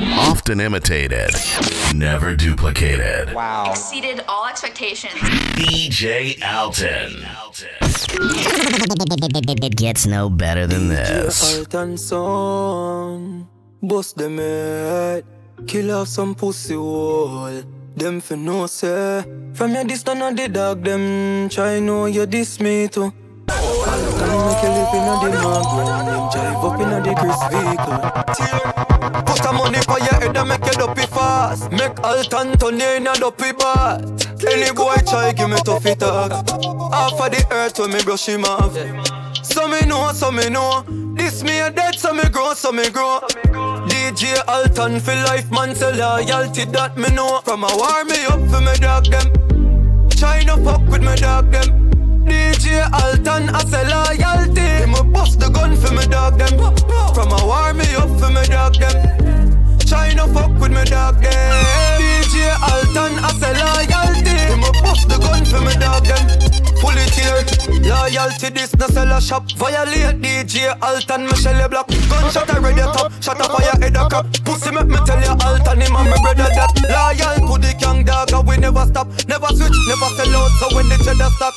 Often imitated, never duplicated. Wow. Exceeded all expectations. DJ Alton. It gets no better than this. Alton son, bust them head, kill off some pussy wall. Them for no say, from your distance on the dog, them try know you diss me too. Alton make you live in a the mag, them drive up in a the Chris vehicle. For your head and make you dopey fast. Make Alton turn in a dopey bat. Any boy try give me toughy talk. Half of the earth when me brush him off. So me know, so me know. This me a dead, so me grow, so me grow. DJ Alton for life, man, say loyalty that me know. From a war me up for me dog them. No fuck with me dog them. DJ Alton, I say loyalty. Me bust the gun for me dog them. From a war me up for me dog them. Try no fuck with me dog them. DJ Alton, I say loyalty. Me bust the gun for me dog them. Pull it here. Loyalty, this no sell a shop. Violate DJ Alton, me shell you block. Gunshot a ready top. Shot up fire head a crop. Pussy make me tell you Alton, him and my brother that. Loyal to the young dog, and we never stop. Never switch, never sell out. So when the cheddar stock.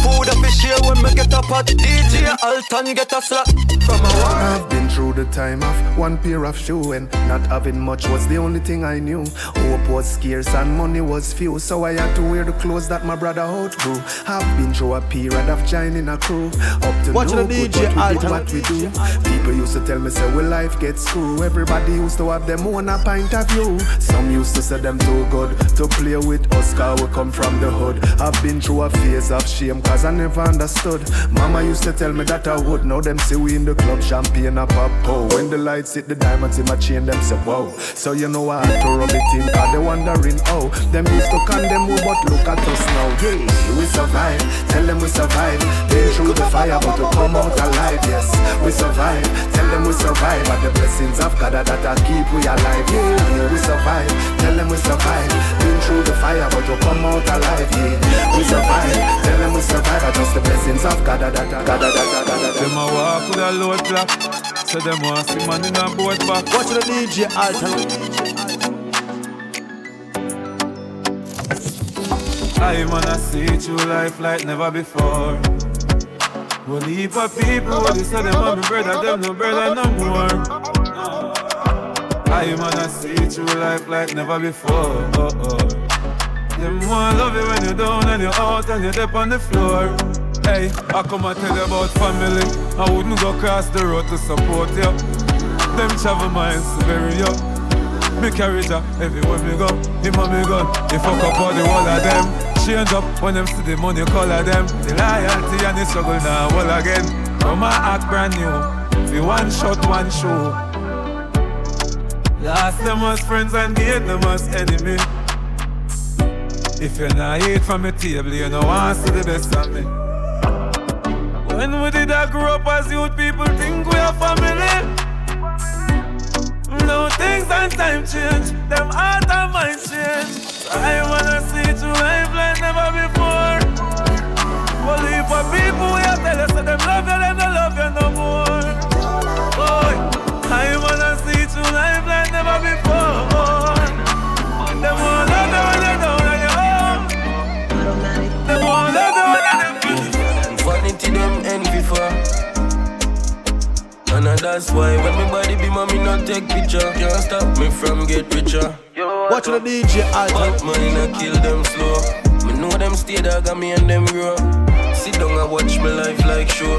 Food up is share when me get a pot. DJ Alton get a slap. From a war. I've been through the time of one pair of shoe and not having much was the only thing I knew. Hope was scarce and money was few, so I had to wear the clothes that my brother outgrew. I've been through a period of joining a crew. Up to Watching no the good, DJ but we did what we do. People used to tell me, say, well, life gets screw. Everybody used to have them own a pint of view. Some used to say them too good to play with us, cause we come from the hood. I've been through a phase of shame, cause I never understood. Mama used to tell me that I would. Now them see we in the club, champagne a pop. Oh, when the lights hit the diamonds in my chain, them say, wow. So you know I had to rub it in, cause they wondering, oh. Them used to condemn we, but look at us now. Yeah, we survive. Tell them we survive. Been through the fire, but we come out alive. Yes, we survive. Tell them we survive. But the blessings of God that I keep we alive. Yeah, we survive. Tell them we survive. Been through the fire, but we come out alive. Yeah, we survive. Tell them we survive. But just the blessings of God that I God that I Them a walk with a load. So them want see man in a boat back. Watch the DJ Alton. I wanna see through life like never before. One heap of people, what they say them want me brother, them no brother no more. I wanna see through life like never before. Oh, oh. Them want to love you when you're down and you're out and you're up on the floor. Hey, I come and tell you about family. I wouldn't go cross the road to support you. Them travel minds to bury you. Me carry ya everywhere me go. Him and me gun. They fuck up all the wall of them. Change up when them see the money color them. The loyalty and the struggle now all again. Come and act brand new. The one shot, one show. Last them as friends and gain them as enemy. If you're not eat from the table, you know to see the best of me. When we did I grow up as youth, people think we are family. No things and time change, them heart and mind change. I wanna see it life like never before. Only for people we are tell us that them love you, them don't love you no more. Boy, I wanna see it life like never before. Envy for. And uh, that's why when my body be mommy not take picture. Can't stop me from get richer. Watch the DJ Alton. But mine I kill them slow. Me know them stay dog and me and them grow. Sit down and watch me life like show.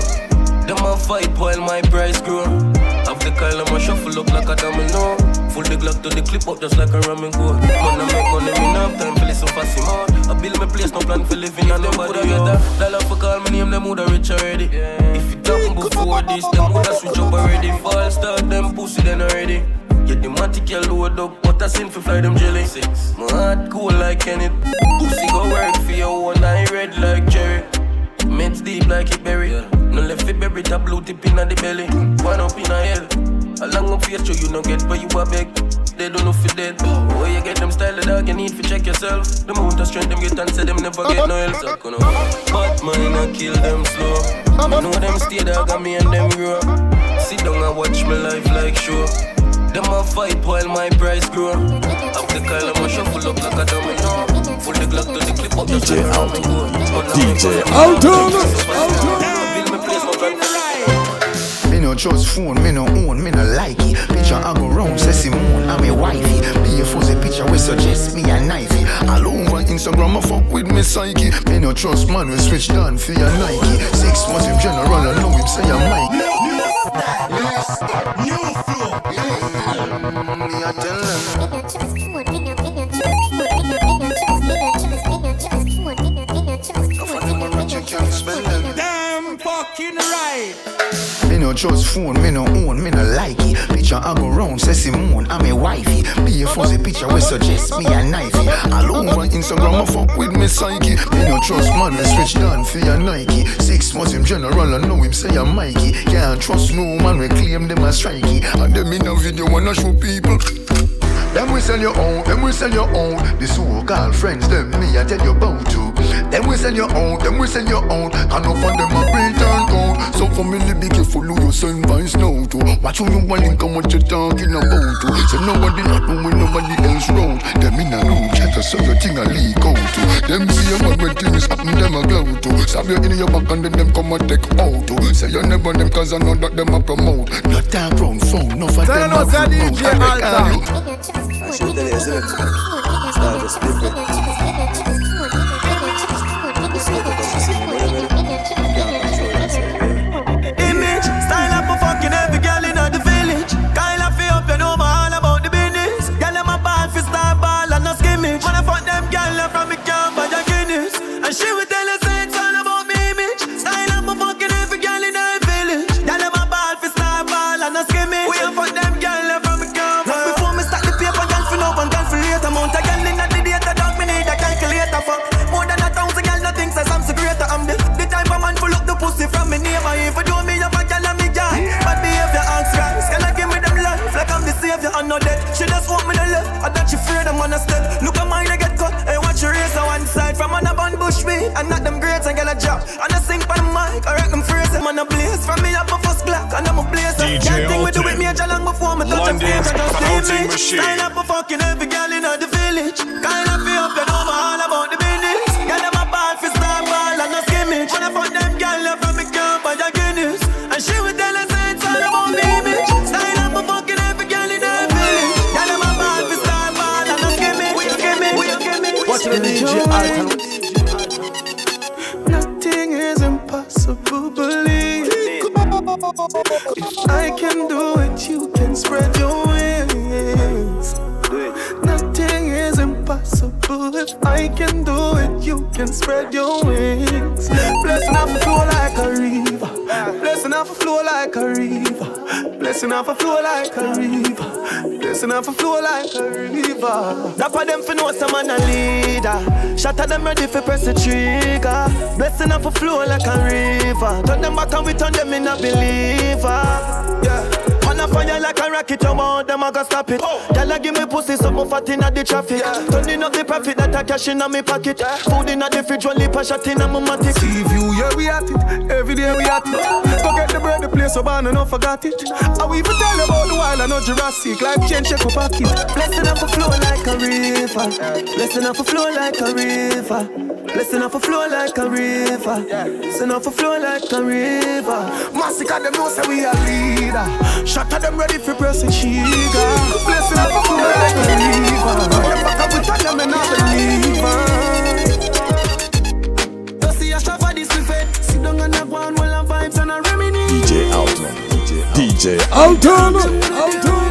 Them a fight while my price grow. Have the Kyle and my shuffle up like a domino. Full the Glock to the clip up just like a ramen go Man I make money, me no have time for listen him out I build my place, no plan for living on nobody get a dollar for call me name, them woulda rich already. If it happen before this, them woulda switch up already. Fall start them pussy then already Yeah, the matic you load up, but I sin for fly them jelly. Six. My heart cool like Kenneth Pussy go work for your one eye red like Jerry Meds deep like it berry No left it berry, top blue tip in the belly. One up in a hell long up face, you no get where you a beg. They don't know you dead. Where you get them style of dog, you need to check yourself. The amount of strength them get and say them never get no else up, no. But mine I kill them slow. Me know them stay dog and me and them grow. Sit down and watch me life like show. Them a fight while my price grow. Up the Kyle, I'ma shuffle up like a domino. Full the Glock to the clip up DJ Alton. DJ Alton. Me no trust phone, me no own, me no like it. Picture I go round, say Simone, I'm a wifey. Be a fuzzy picture we suggest me a knifey. All over Instagram, I fuck with me psyche. Me no trust man, we switch down for your Nike. Six months him general, I know him say I'm Mike. Me I tell them. No trust phone, me no own, me no like it. Picture I go round, say Simone, I'm a wifey. Be a fuzzy picture we suggest me a knifey. All over Instagram, I fuck with me psyche. Me no trust man, we switch down for your Nike. Six months him general, I know him say I'm Mikey. Can't trust no man, we claim them as strikey. And them in a video wanna show people. Them we sell your own, them we sell your own. The so-called friends, them me I tell you about to. Them we sell your own, them we sell your own. And no them a return code. So family be careful who you send vice now to. Watch who you want link and what you talking about to. So nobody not knowing nobody else round. Them in a room chat so your thing a leak out to. Them see a man when things happen, them a glow to. Stab you in your back and then them come and take out to. Say you never them cause I know that them a promote. Not that round phone, no for Tell them them a what's that promote. DJ I reckon you. Alton. I should tell you, isn't it? Start just different. Stage. I just promoting leave me. machine. Sign up for fucking every girl spread your wings. Blessing off a flow like a river. Blessing off a flow like a river. Blessing off a flow like a river. Blessing off a flow like a river. That for them for know some man a leader. Shot at them ready for press the trigger. Blessing off a flow like a river. Turn them back and we turn them in a believer. Yeah. A fire like a rocket, you want them, I go stop it. Oh. Girl, I give me pussy, something fat in the traffic. Turning up the profit that I cash in my pocket. Food in the fridge, one lip a shot in my matic. See view, yeah, we at it. Every day we at it. Go get the bread, the place so bad, and not forgot it. I will even tell you about the wild, I know Jurassic. Life change, check up pocket. Blessing off a flow like a river. Blessing off a flow like a river. Blessing off a flow like a river. Blessing off a flow like a river. Massacre them know say we a leader. Shot at them ready for press the trigger. Blessing up a flow like a river. Them back up with them and not believer. Don't see a shot for this buffet. Sit down and have one while I vibes and I reminisce. DJ Alton. DJ Alton. Alton. Nah,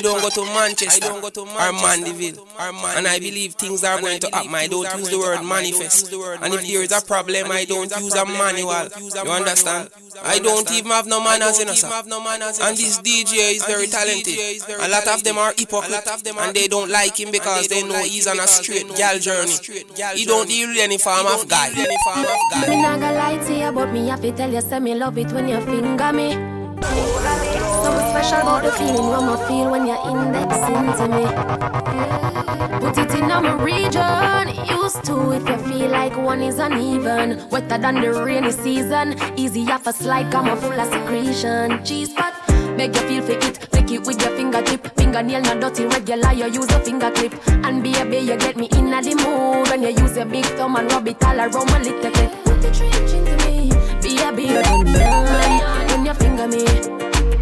I don't, go to Manchester, I don't go to or Mandeville. And I believe things are going to happen. I don't use the word manifest. And if there is a problem, I don't use a manual. You understand? I don't even have no manners in us. And this DJ is very talented. A lot of them are hypocrites. And they don't like him because they know he's on a straight gal journey. He don't deal with any form of guy. Me not gonna lie to you, but me have to tell you, say me love it when you finger me. Something special about the feeling when I feel when you're indexing to me. Put it in my region, used to if you feel like one is uneven. Wetter than the rainy season, easy off a slide, come full of secretion. Cheese pot, make you feel for it, take it with your fingertip. Fingernail not dirty, regular, you use a finger clip. And baby, you get me in a the mood when you use your big thumb and rub it all around my little bit. Put the trench into me, baby, you turn me on when you finger me.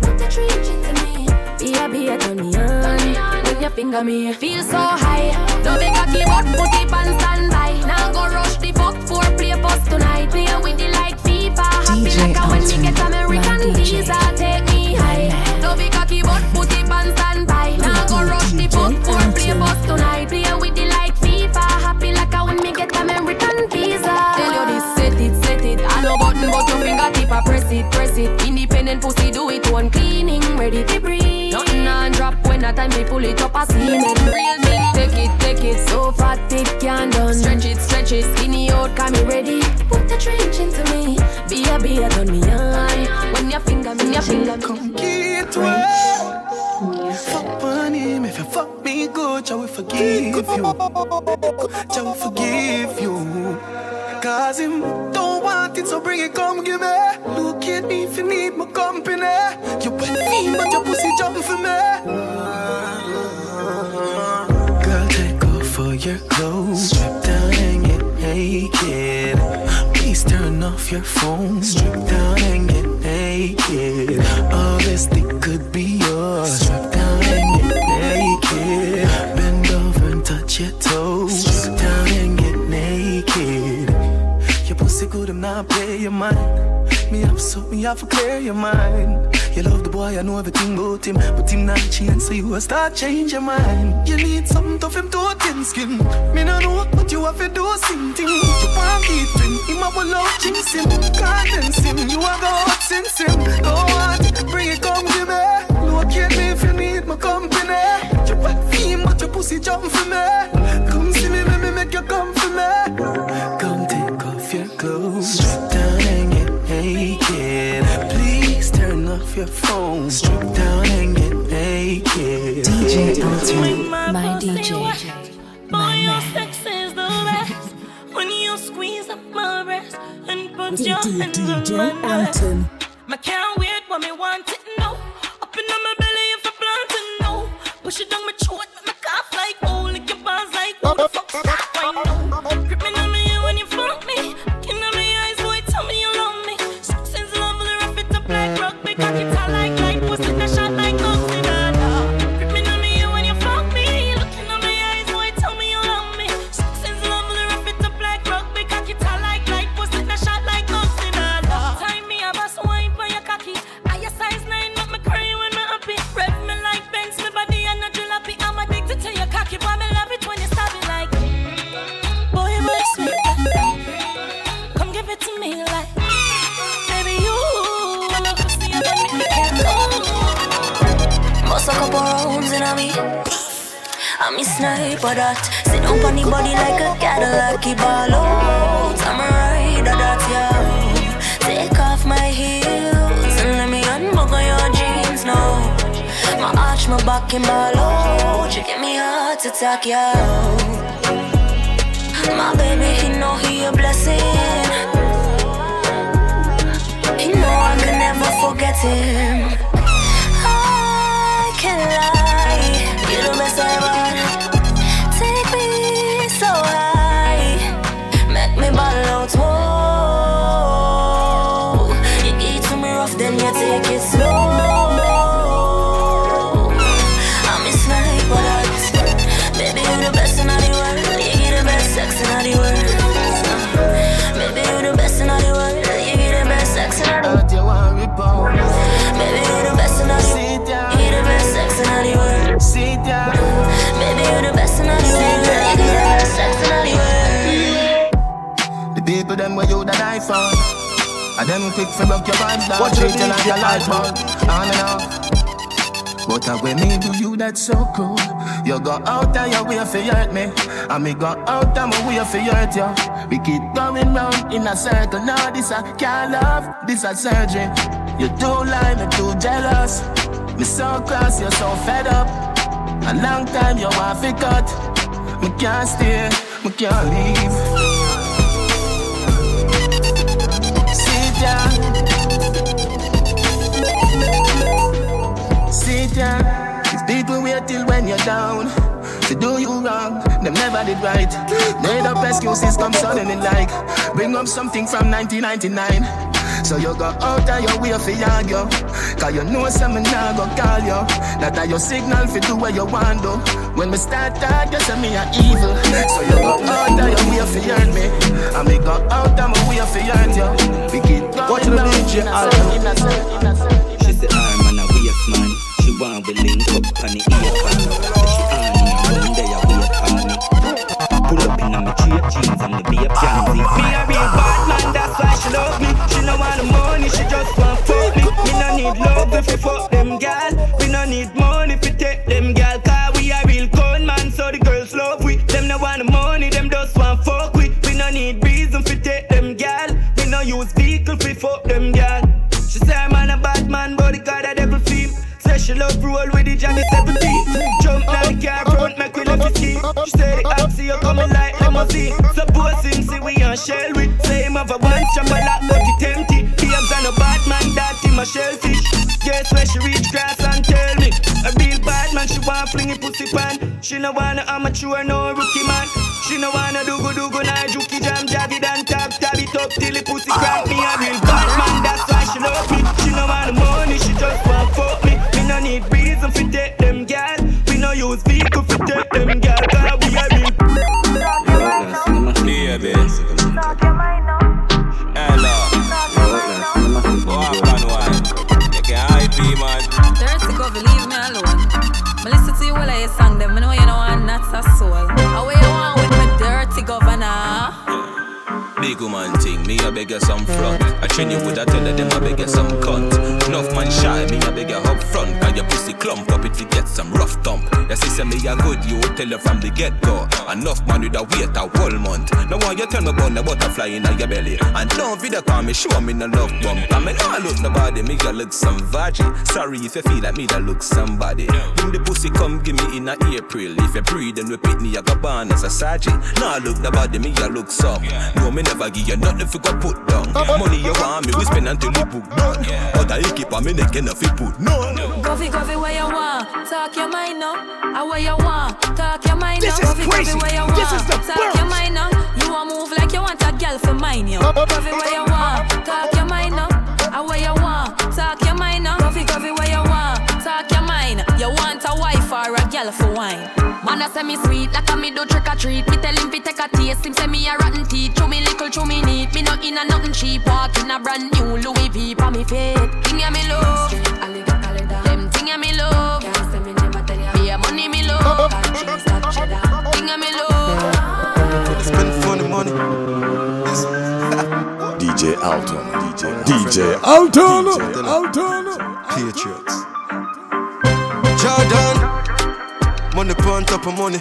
Put the trench into me, baby, you turn me on when you finger me. Feel so high, don't be put it on standby. Now go rush the fuck for play post tonight. Play with the like FIFA, happy like a when me get American visa. It, press it. Independent pussy do it one cleaning, ready to breathe. Nothing on drop when a time we pull it up, I see it. Real me, take it, take it. So fat it can done. Stretch it, stretch it. Skinny out, can me ready. Put the trench into me. Be a be a turn me on. When your finger, me, your finger, come Get well. Fuck on him if you fuck me good, I will forgive you. I will forgive you. Cause him it, so bring it, come give me. Look at me if you need my company. You wet me, but your pussy jump for me. Girl, take off all your clothes. Strip down and get naked. Please turn off your phone. Strip down and get naked. All this thing could be yours. Strip down and get naked. Bend over and touch your toes. Pussy good, I'm not play your mind. Me have so me have to clear your mind. You love the boy, I know everything about him, but him not change, so you a start change your mind. You need something tough him to thin skin. Me no know what you have to do, something. You want beat him, him a will love jinx him, condense him. You a go out since him. Want it, bring it, come give me. Locate me if you need my company. You wet feel, but your pussy jump for me. Come see me, make me make you come for me. Your phone, strip down and get naked. DJ Alton, my DJ, Boy, your sex is the best. When you squeeze up my breast and put your hands on my Alton. I can't wait when me want it now. Up in my belly if I plan to know. Push it down my throat, I'm a sniper that Sit on the body like a Cadillac ball out I'm a rider that, yeah Take off my heels And let me unbuckle your jeans now My arch, my back and ball out You give me heart attack, yeah My baby, he know he a blessing. He know I can never forget him And then quick for broke your band down. Watch you like a light bulb. On and off. But uh, when me do you that's so cool. You go out and you way for hurt me And me go out and my way for hurt you We keep going round in a circle. Now this a can't love, this a surgery. You too lie, me too jealous. Me so cross, you're so fed up. A long time you want to cut. Me can't stay, me can't leave Down. These people wait till when you're down. To do you wrong, them never did right. Made up excuses come suddenly like bring up something from 1999. So you go out of your way for argue Cause you know some me nah go call you That are your signal for do what you want do When me start talk, you say me a evil So you go out of your way for hurt me And me go out of my way for hurt you We keep going Watch the DJ in We link up on limousine. Suppose him see we on shell with. Say of a one chop a lot, but it empty. Babes on a bad man, that him a shellfish. Guess where she reach grass and tell me. A real bad man, she want fling it pussy pan. She no want a amateur, no rookie man. She no wanna do go do go na juki jam javi dan tap tab it up till the pussy crack me you with a a good, you tell her from the get go. Enough man with a wait a whole month. Now why you tell me about the butterfly in your belly? And don't video call me, show me no love bump. I mean, oh, I look nobody, me you look some veggie. Sorry if you feel like me that look somebody. Bring the pussy come give me in a April. If you breathe and repeat me, I go born as a sergeant. Now look nobody, me you look some. No, me never give you nothing you go put down. Money you want me, we spend until you book done. But I keep on me neck if you put no. Govy, govy, where you want? Talk your mind now. I ah, where you want? Talk your mind now. Crazy. govy, where you want? This is the Talk burst. your mind now. You want move like you want a girl for mine, yo. Uh, uh, govy, where you want? Talk your mind now. I ah, where you want? Talk your mind now. Govy, govy, where you want? Talk your mind. You want a wife or a girl for wine? Man, I say me sweet, like a me do trick or treat. Me tell him fi take a taste, him say me a rotten teeth. Chew me little, chew me neat. Me not in a nothing cheap. Walk in a brand new Louis V for me feet. Thing ya me love, love, cheese that cheddar. Thing ya me love. Spend funny money. DJ Alton. DJ DJ Alton. Alton. Alton. Patriots. Jordan. Money on top of money.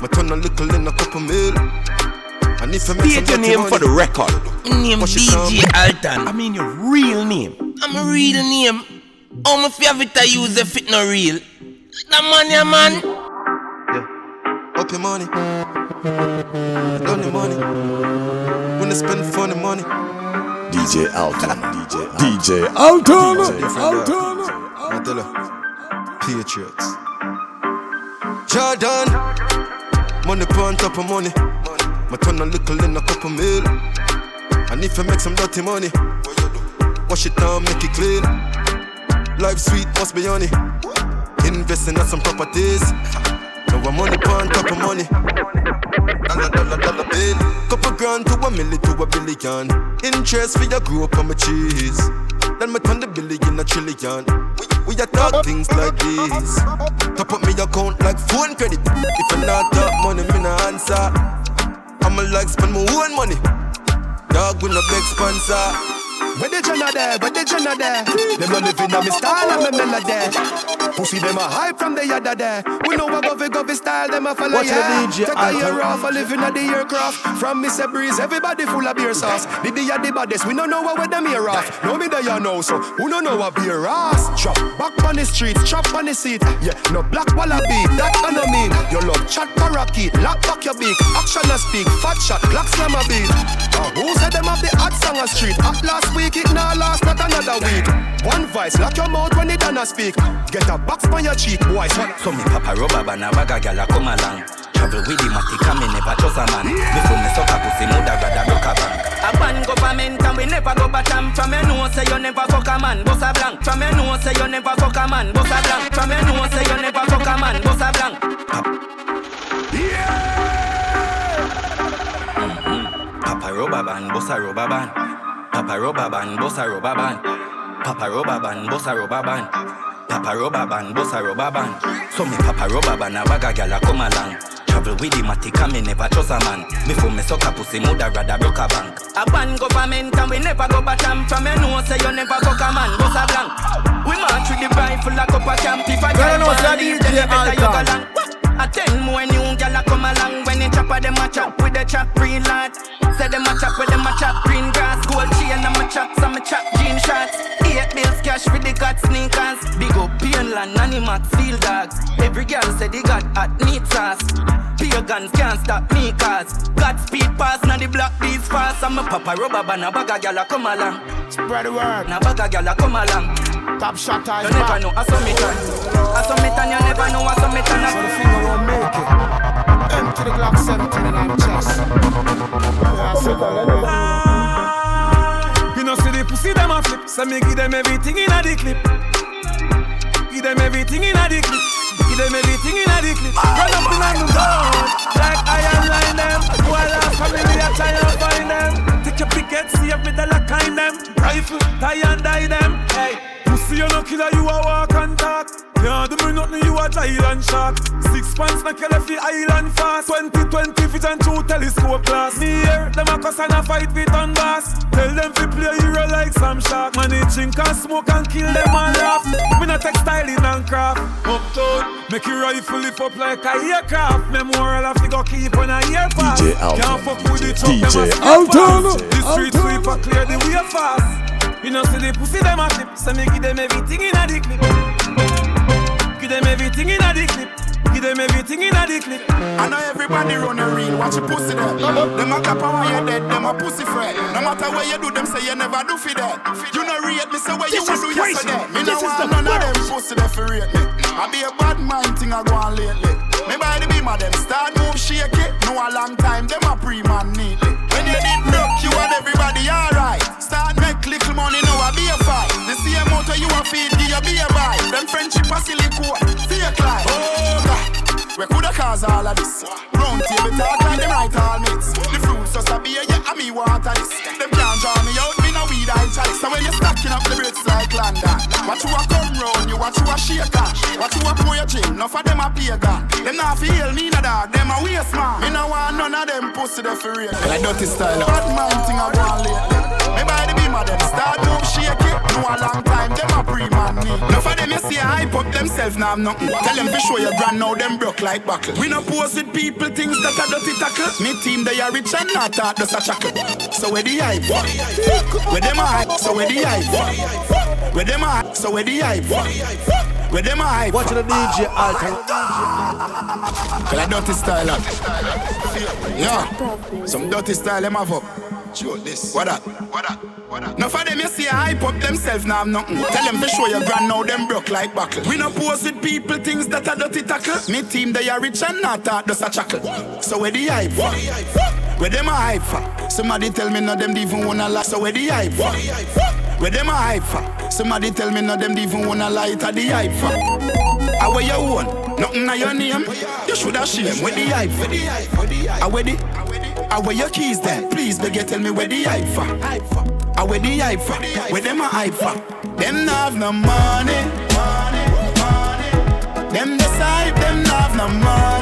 My turn a little in a couple mil. And if I make State your name money, for the record. Name Wash DJ. Alton. I mean your real name. I'm a real name. How my favorite I use the fit no real. That money, man. Up your money. Down your money. When I spend funny money. DJ Alton. DJ DJ Alton. Alton. I tell Patriots. Jordan. Money on top of money. My turn a little in a couple mil. And if I make some dirty money, wash it down, make it clean. Life sweet, must be honey. Investing in some properties. Now I'm money on top of money. Dollar, dollar, dollar bill. Couple grand to a milli to a billion. Interest for your grow up on my cheese. Then me turn the billion a trillion. We, a talk things like this. Top up me account like phone credit. If I not talk money, me no answer. I'ma like spend my own money. Dog with no big sponsor. Where the Jenna there? Where the Jenna there? Them a living on me style and me melody. Pussy them a hype from the yada there. We know what govy govy style them a follow Watch the. DJ Take a year off a living at the aircraft. From Mr. Breeze, everybody full of beer sauce. The day the baddest, we don't know what with them here off. No me there you know, so who don't know what beer ass? Drop back on the streets, chop on the seat. Yeah, no black wallaby, that I no mean. Your love chat parakeet, lock back your beak. Action a speak, fat shot, black slam a beat. Uh, who said them have the hot song a street? Up last week, it now last, not another week. One voice, lock your mouth when it done a speak. Get a box on your cheek, boy. So, So me papa rubber band a bag a a come along. Travel with him, I me never trust a man. Before me suck a pussy, mother rather broke a bank. A ban government and we never go bottom From you know say you never fuck a man, boss a blank From you know say you never fuck a man, boss a blank From you know say you never fuck a man, boss a blank mm-hmm. Papa rubber band, boss a rubber band. Papa rubber band, boss a rubber band. Papa rubber band, boss a rubber band. Papa rubber band, boss a rubber band. So me papa rubber band a bag a gal a come along. Travel with him, I think I me never trust a man. Before me suck a pussy, mother rather broke a bank. A ban government and we never go bottom From you know say you never fuck a man, boss a blank We march with the rifle like up a camp If a Girl, girl know want say leave, DJ then you better you go Alton. long A ten more new gal a come along When you chop a them a chop with the chop green lot Say them a chop with them a chop green grass. Gold chain and my chop some a chop jean shots Eight bills cash with the got sneakers. Big up Painland, Animax, Field Dogs. Every girl say they got hot neat sauce. Pagans can't stop me cause God speed pass now the block these fast. I'm a papa rubber band a bag a gal a come along. Spread the word. Now bag a gal a come along Top shot You never know, I saw me turn I saw me turn, you never know, I saw me turn So the finger won't make it. Empty the Glock 17 in my chest. Yeah, I feel You know, see the pussy them a flip, so me give them everything in a the clip. Give them everything in a the clip. Give them everything in a the clip. Run up in on the board, like iron line them. While our family a try and find them. Take your picket, see if me the lock kind them. Rifle, tie and die them. Hey, pussy you no killer, you a walk and talk. Yeah, do me nothing, you a giant shark. Six pants, make you left the island fast. 2020 vision through telescope glass. Me here, them a cuss and a fight with on bass. Tell them to play hero like some shark. Man, they drink and smoke and kill them and laugh. Me not textiling and craft. Uptown, make your rifle lift up like a aircraft. Memorial of go keep on a year pass. DJ Alton. Can't fuck with the truck, them a DJ Alton. The street sweeper clear the way fast. You know, see the pussy them a clip, so me give them everything in a the clip. Give them everything in a the clip. Give them everything in a the clip. I know everybody run a reel, watch your pussy there. Them a clap and when you dead, them a pussy friend. No matter what you do, them say you never do for that. You know rate me, say what you This want is do crazy. yesterday. Me This no is the want none of them pussy there for rate me. I be a bad mind thing I go on lately. Me by the beam of them start move shake it. No a long time, them a pre-man neatly. A shake on. Watch you a gin, enough of them a pagan. Them not feel me dog, them a waste man. Me no want none of them pussy there for real. Like dirty style, bad mind thing I on lately. Me by the beam of them start move shake it. No a long time, them a pre-man me. Enough of them you see a hype up themselves now have nothing. Tell them to show your grand now them broke like buckle. We no pose with people things that are dirty tackle. Me team they are rich and not hard just a chuckle. So where the hype? Where them a hype? So where the hype? Where them a hype? So where the hype? Where them a hype? Watch the DJ Alton. Well, a dirty style up. Yeah, some dirty style them have up. Show this. What up? What up? What up? Enough of them you see a hype up themselves now have nothing. Tell them to show your grand now them broke like buckle. We no pose with people things that are dirty tackle. Me team they are rich and not hard just a chuckle. So where the hype? Where them a hype for? Somebody tell me no them even wanna lie. So where the hype for? Where them a hype for? Somebody tell me no them even wanna lie to the hype for. I wear your own, nothing na your name. You should have shame. Where the hype for? I wear the, I wear your keys then. Please beg you tell me where the hype for. I wear the hype for. Where them a hype for? Them not have no money. The hype, them no money. Them not have no money.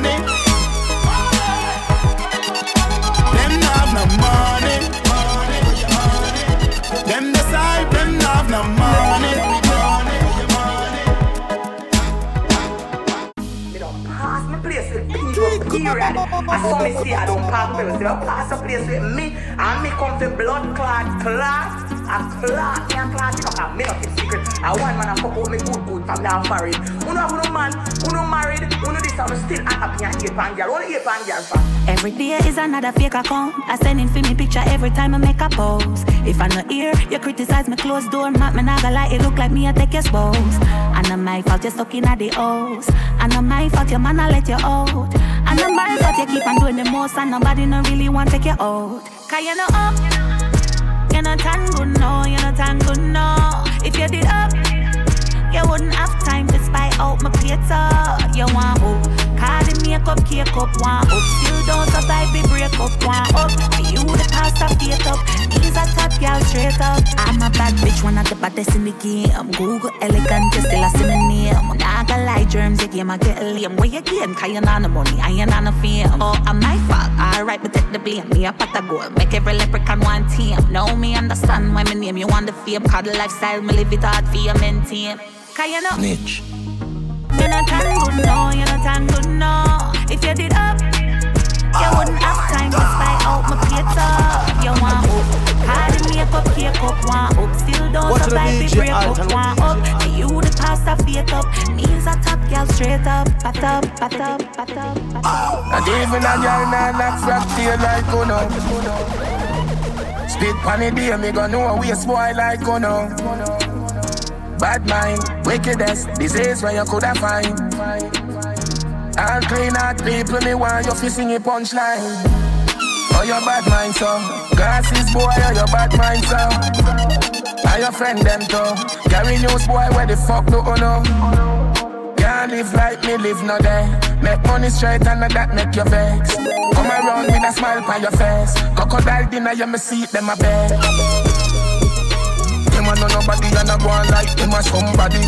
I saw me see I don't pass. See, I pass a place with me and me come to blood clot, clot. A clot, me a clot, you know, me not keep secret. I want man a fuck out me good, good, from now married. Who know, who no man, who no married, know this, I'm still up in your pan girl. What a pan girl for? Every day is another fake account. I send in me picture every time I make a pose. If I not here, you criticize me closed door, not me naga like it look like me I take your spouse. And not my fault you stuck in the house. And not my fault your man I let you out. And not my fault you keep on doing the most and nobody no really want take you out. Cause you know up, you know tan good no, you know tan good no. If you did up, you wouldn't have time to spy out my cater. You want up, call the makeup, cake up, want up. Still don't survive the breakup, want up. For you the past a fate up, knees a top, girl straight up. I'm a bad bitch, one of the baddest in the game. Google elegant, you still a my name. Nah, I lie germs, the game I get lame. Where you game? Cause you not the money, I ain't on the fame. Oh, I'm my fault, alright, but take the blame. Me a pot of gold, make every leprechaun one team. Know me understand why me name you want the fame. Cause the lifestyle, me live it hard for you maintain. Cause you know Niche. You're not tan good, no, you're not tan good, no. If you did up, you wouldn't have time to spy out my cater You want up, call the makeup, cake up, want up. Still don't the survive the breakup, alternate. want up. For you the past a fate up. Knees a top, girl straight up Pat up, pat up, pat up, up. Not even a girl nah knock frack tail like Uno Spit pan the day, me gon' know a waste boy like Uno Bad mind, wickedest, disease where you coulda find All clean out people, me want you fi sing a punchline Oh, your bad mind, so Glasses boy, oh, your bad mind, so Are your friend them too Carry news boy, where the fuck do you know? Can't live like me, live no day. Make money straight and that make you vex. Come around with a smile on your face. Crocodile dinner, you me see them a beg. Them a know nobody and a go on like them a somebody.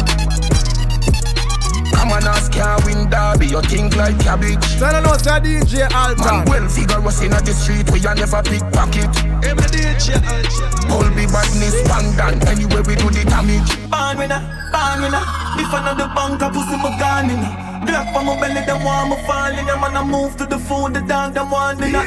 Come on, ask can't win derby, you think like cabbage. Tell her no, say DJ Alton. Man, well figure was in at the street, we a never pickpocket. Hey, me DJ Alton. All be badness, bang down, anyway we do the damage. Born winner, born winner. If I know the bank, I pussy my gun in Black on my belly, them want me fall in Man, I move to the food, the dog, them want dinner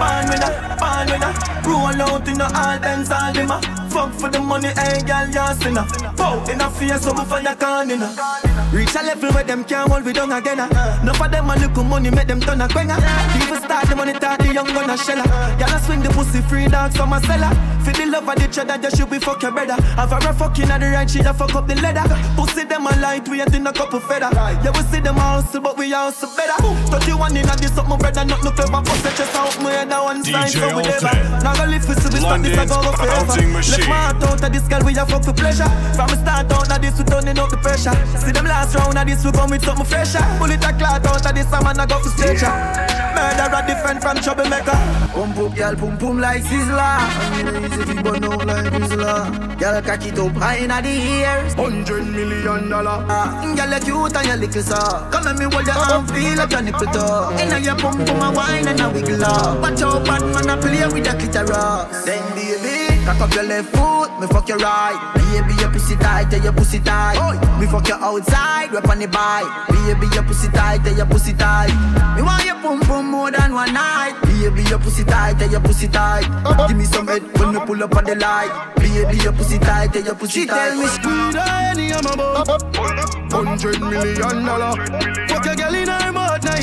Born winner, born winner. Roll out in the all dance, all them a Fuck for the money, hey, girl, you sinner Pow, in a face, so me for your can, know Reach a level where them can't hold we down again. Uh. Enough of them a look money, make them turn a quenga. People start the money, talk the young gonna shella. Y'all swing the pussy free dog, some a seller. For the love of the cheddar, just should be fuck your brother. Have a rough fucking at the right, she a fuck up the leather. Pussy them a light, we ain't in a couple feather. Yeah, we see them a hustle, but we a hustle better. 31 in a this up, my brother, not no clever. Pussy just out, my head down one side, so we never. Now go live for so we this, I go go forever. Left my heart out of this girl, we a fuck for pleasure. From the start out of this, we turning up the pressure. See them last round of this, we come with something fresher. Bullet a clot out of this, a man a go for stretcher. Murderer different from troublemaker. Pump up, girl, pum pum like Sizzler. And you know easy fi burn out like Rizla. Girl, cock it up high inna the ears. Hundred million dollar. Ah, girl, you cute and you little so. Come let me hold your arm, feel like your nipple toe. Inna your pum pum a wine and a wiggle up. Watch out, bad man a play with the clitoris. Then baby, cock up your left foot, me fuck your right. Baby, your pussy tight, tell your pussy tight. Me fuck you outside, rep on the bike. Baby, your pussy tight, tell your pussy tight. Me want your pum pum more than one night. Baby, your pussy tight, tell your pussy tight. Give me some head when me pull up on the light. Baby, your pussy tight, tell your pussy She tight. tell me speed any I'm about Hundred million dollar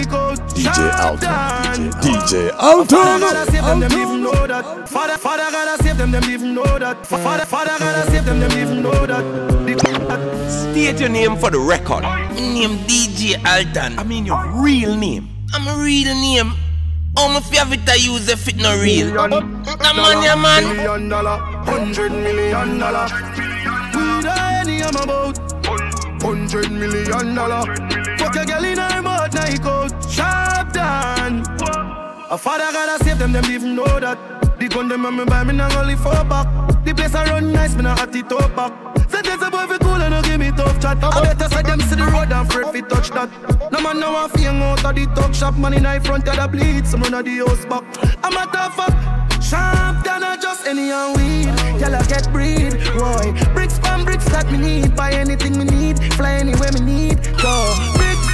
her mouth now he goes DJ Alton. DJ Father Alton. gotta them, them even know that Father, father gotta save them, them even know that Father, father gotta save them, them even know that State your name for the record. My name DJ Alton. I mean your real name. I'm a real name. All my favorite I use if it no real. Nah man, yeah man. Million dollar, hundred million dollar Weed any I'm about Hundred million dollar Fuck a girl in her now he goes Sharp down. A father gotta save them, them even know that. The gun them on me buy me not only four back The place I run nice, me not at it up back. Sentence a boy fi cool and no give me tough chat. I better say them see the road and afraid fi touch that. No man now a feel out of the talk shop Man in the front of the bleed, some run of the house back. I'm a tough fuck. Sharp than a just any and weed. Y'all a get breed, boy. Bricks from bricks that me need. Buy anything me need. Fly anywhere me need. Go Bricks,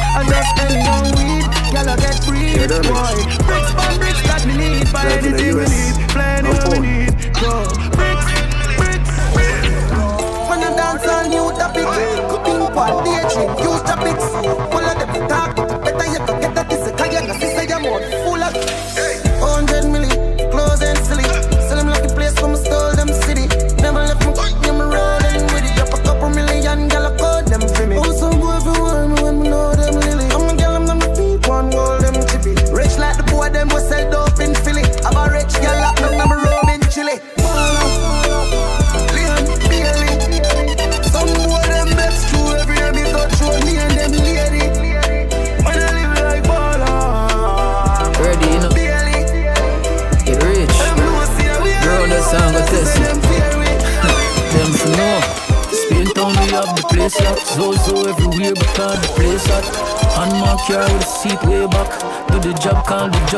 bricks And just young weed, y'all get free, boy. Bricks by bricks that we need, buy anything we need, anywhere we need. Go. Bricks, bricks. When you dance on new topic,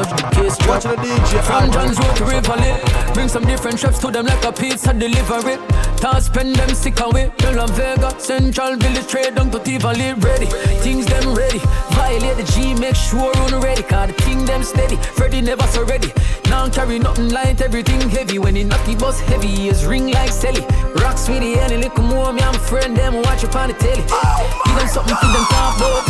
the judge, the case drop. From John's Road to Rivoli. Bring some different trips to them like a pizza delivery. Toss spend them sick away. Bella Vega, Central Village trade down to Tivoli. Ready, things them ready. Violate the G, make sure on ready. Cause the thing them steady. Freddy never so ready. Now carry nothing light, everything heavy. When he knock the heavy, his ring like Sally. Rock sweetie, any little more, me, I'm a friend, them watch up on the telly. Give them something for them talk about.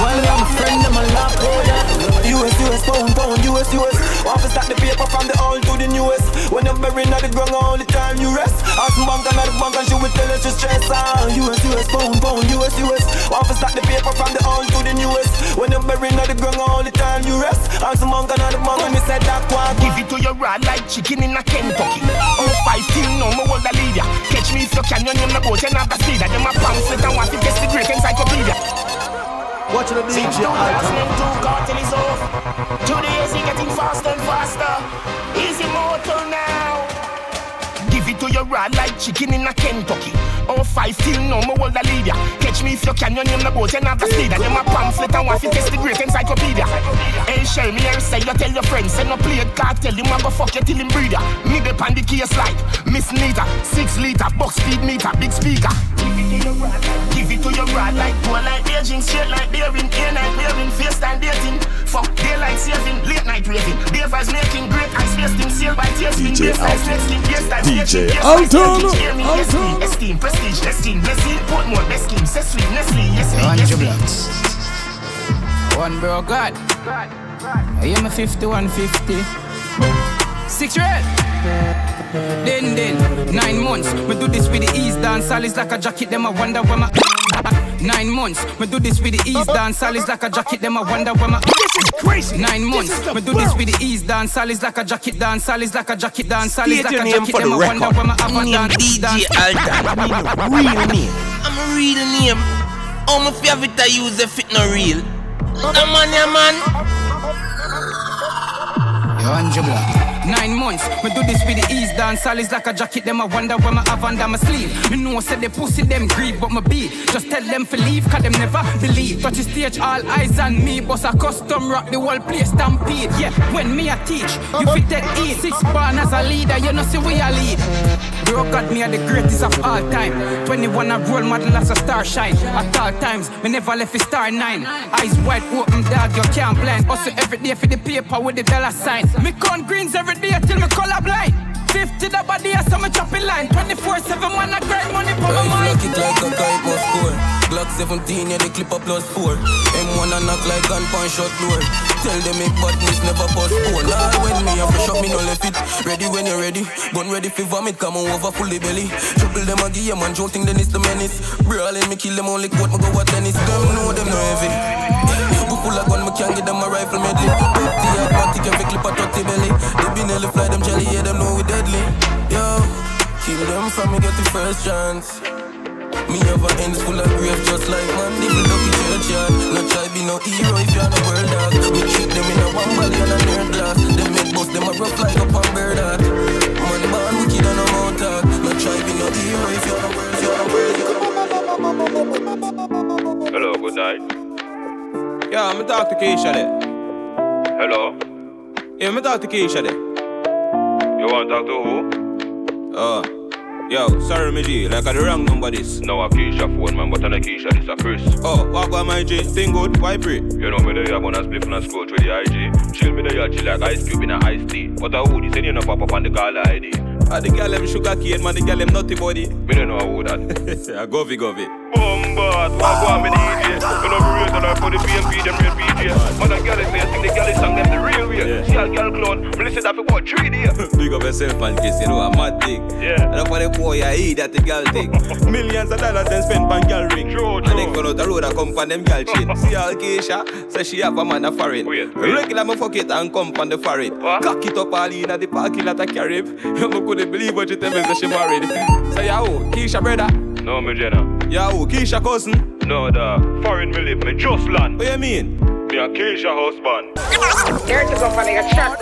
While me, I'm a friend, them a laugh about that. US, US, pound, pound, US, US. To start the paper from the old to the newest. When you're buried at the ground all the time, you rest. Ask bank and the bank and she will tell us to stress. Ah, US, US, pound, pound, US, US. Want to start the paper from the old to the newest. When you're buried at the ground all the time, you rest. Ask bank and the bank and me said that one. Give it to your raw like chicken in a Kentucky. Oh, five till now, me hold a leader. Catch me if you can, your name the boat, and have the speed. Them a pamphlet and want to test the great encyclopedia. Watching the Since DJ 2002, cartel is off. Today is he getting faster and faster. He's immortal now. It to your raw like chicken in a Kentucky. Oh, five till now, me hold a leader. Catch me if you can, your name the boat, and have the speed. Them a pamphlet and want to test the great encyclopedia. Hey, shell me here, say you tell your friends, send no play it, tell him a go fuck you till him breeder. Me dep on the case Miss Nita, six liter, box speed meter, big speaker. Give it to your rod like poor like aging, straight like bearing, air night bearing, face time dating. Fuck daylight saving, late night raving. Beavers making great ice tasting. DJ Beer ice nesting, yes time DJ yes Alton. Esteem, esteem, prestige, esteem, blessing, Portmore, best scheme, set sweet, Nestle, yes me, yes. One bro, God. I am a 51 50. Six red. Then, then, nine months. We do this with the ease dance. All is like a jacket. Them I wonder where my. Nine months. We do this with the ease dance. All is like a jacket. Them I wonder where my. This is crazy. Nine months. We do this with the ease dance. All is like a jacket dance. All is like a jacket dance. All is like a jacket. for the Them I wonder where my have a Name dance. DJ dance. Alton. I mean real name. I'm a real name. How my favorite I use the fit no real. The man, yeah man. Nine months, me do this with the ease dance. All is like a jacket, them I wonder where my have under my sleeve. Me know said they pussy them grieve, but my beat. Just tell them to leave, cause them never believe. Touch the stage, all eyes on me. Boss a custom rock, the whole place stampede. Yeah, when me a teach, you fit that heed. Six born as a leader, you know see we a lead. Bro got me are the greatest of all time. 21 a role model as a star shine. At all times, me never left a star nine. Eyes wide open, dog, you can't blind. Also every day for the paper with the dollar sign. Me count greens every day till me color blind. 50 the body, so me chopping line. 24 7 man, I grind money for my mind. Knock it like a kite must score. Glock 17, yeah, the clip a plus 4. M1 a knock like gun punch shot door. Tell them make badness never postpone. Nah, when me a fresh up, me no left it. Ready when you're ready. Gun ready for vomit, come on over fully belly. Triple them a give man, don't think then it's the menace. Brawling me kill them only quote, me go what tennis. Them know them no heavy. We full of gun, me can't get them a rifle medley. Dirty automatic, every clip a 30 belly. They be nearly fly them jelly, yeah, them know we deadly. Yo, kill them from me get the first chance. Me have a ends full of grave just like man Nibble up the churchyard No try be no hero if you're no world dog Me treat them in a one body and a nerd glass Them make bust them a rough like up on bird heart Man born wicked and no mouth talk No try be no hero if you're no world You're no world Hello, good night. Yeah, I'm talk to Keisha there. Hello, Yeah, I'm talk to Keisha there. you want to talk to who? Oh, Yo, sorry, me G, like I the wrong number this. No, a Keisha phone, man, but I a Keisha, this is a Chris. Oh, what about my G? Thing good, why pray? You know me, there, I wanna split from the scroll through the IG. Chill me there, chill like ice cube in a iced tea. But I would, say you know pop up on the caller ID. Ah, the girl them sugar cane, man, the girl them nutty body. Me don't know who that. I go fi, go. Bombard, what go on me DJ? No be real, I for the BNP, them real DJ. Man, a is say, sing the girl is song them the real way. Yeah. See a girl clone, me listen that for what, three days. Big up yourself, man, kiss, you know, a mad thing. Yeah. And for the boy, I eat that the girl thing. Millions of dollars then spent on girl ring. True, And then go out the road, I come from them girl chain. See all Keisha, say she have a man a foreign. Wait. Regular me fuck it and come from the foreign. Cock it up all in at the parking lot of Carib. You couldn't believe what you tell me, say she married. Say, yo, Keisha brother. No, me Jenna. Yo, Keisha cousin. No, the foreign me live, me just land. What you mean? Me a Keisha husband. Dare to go for nigga chat.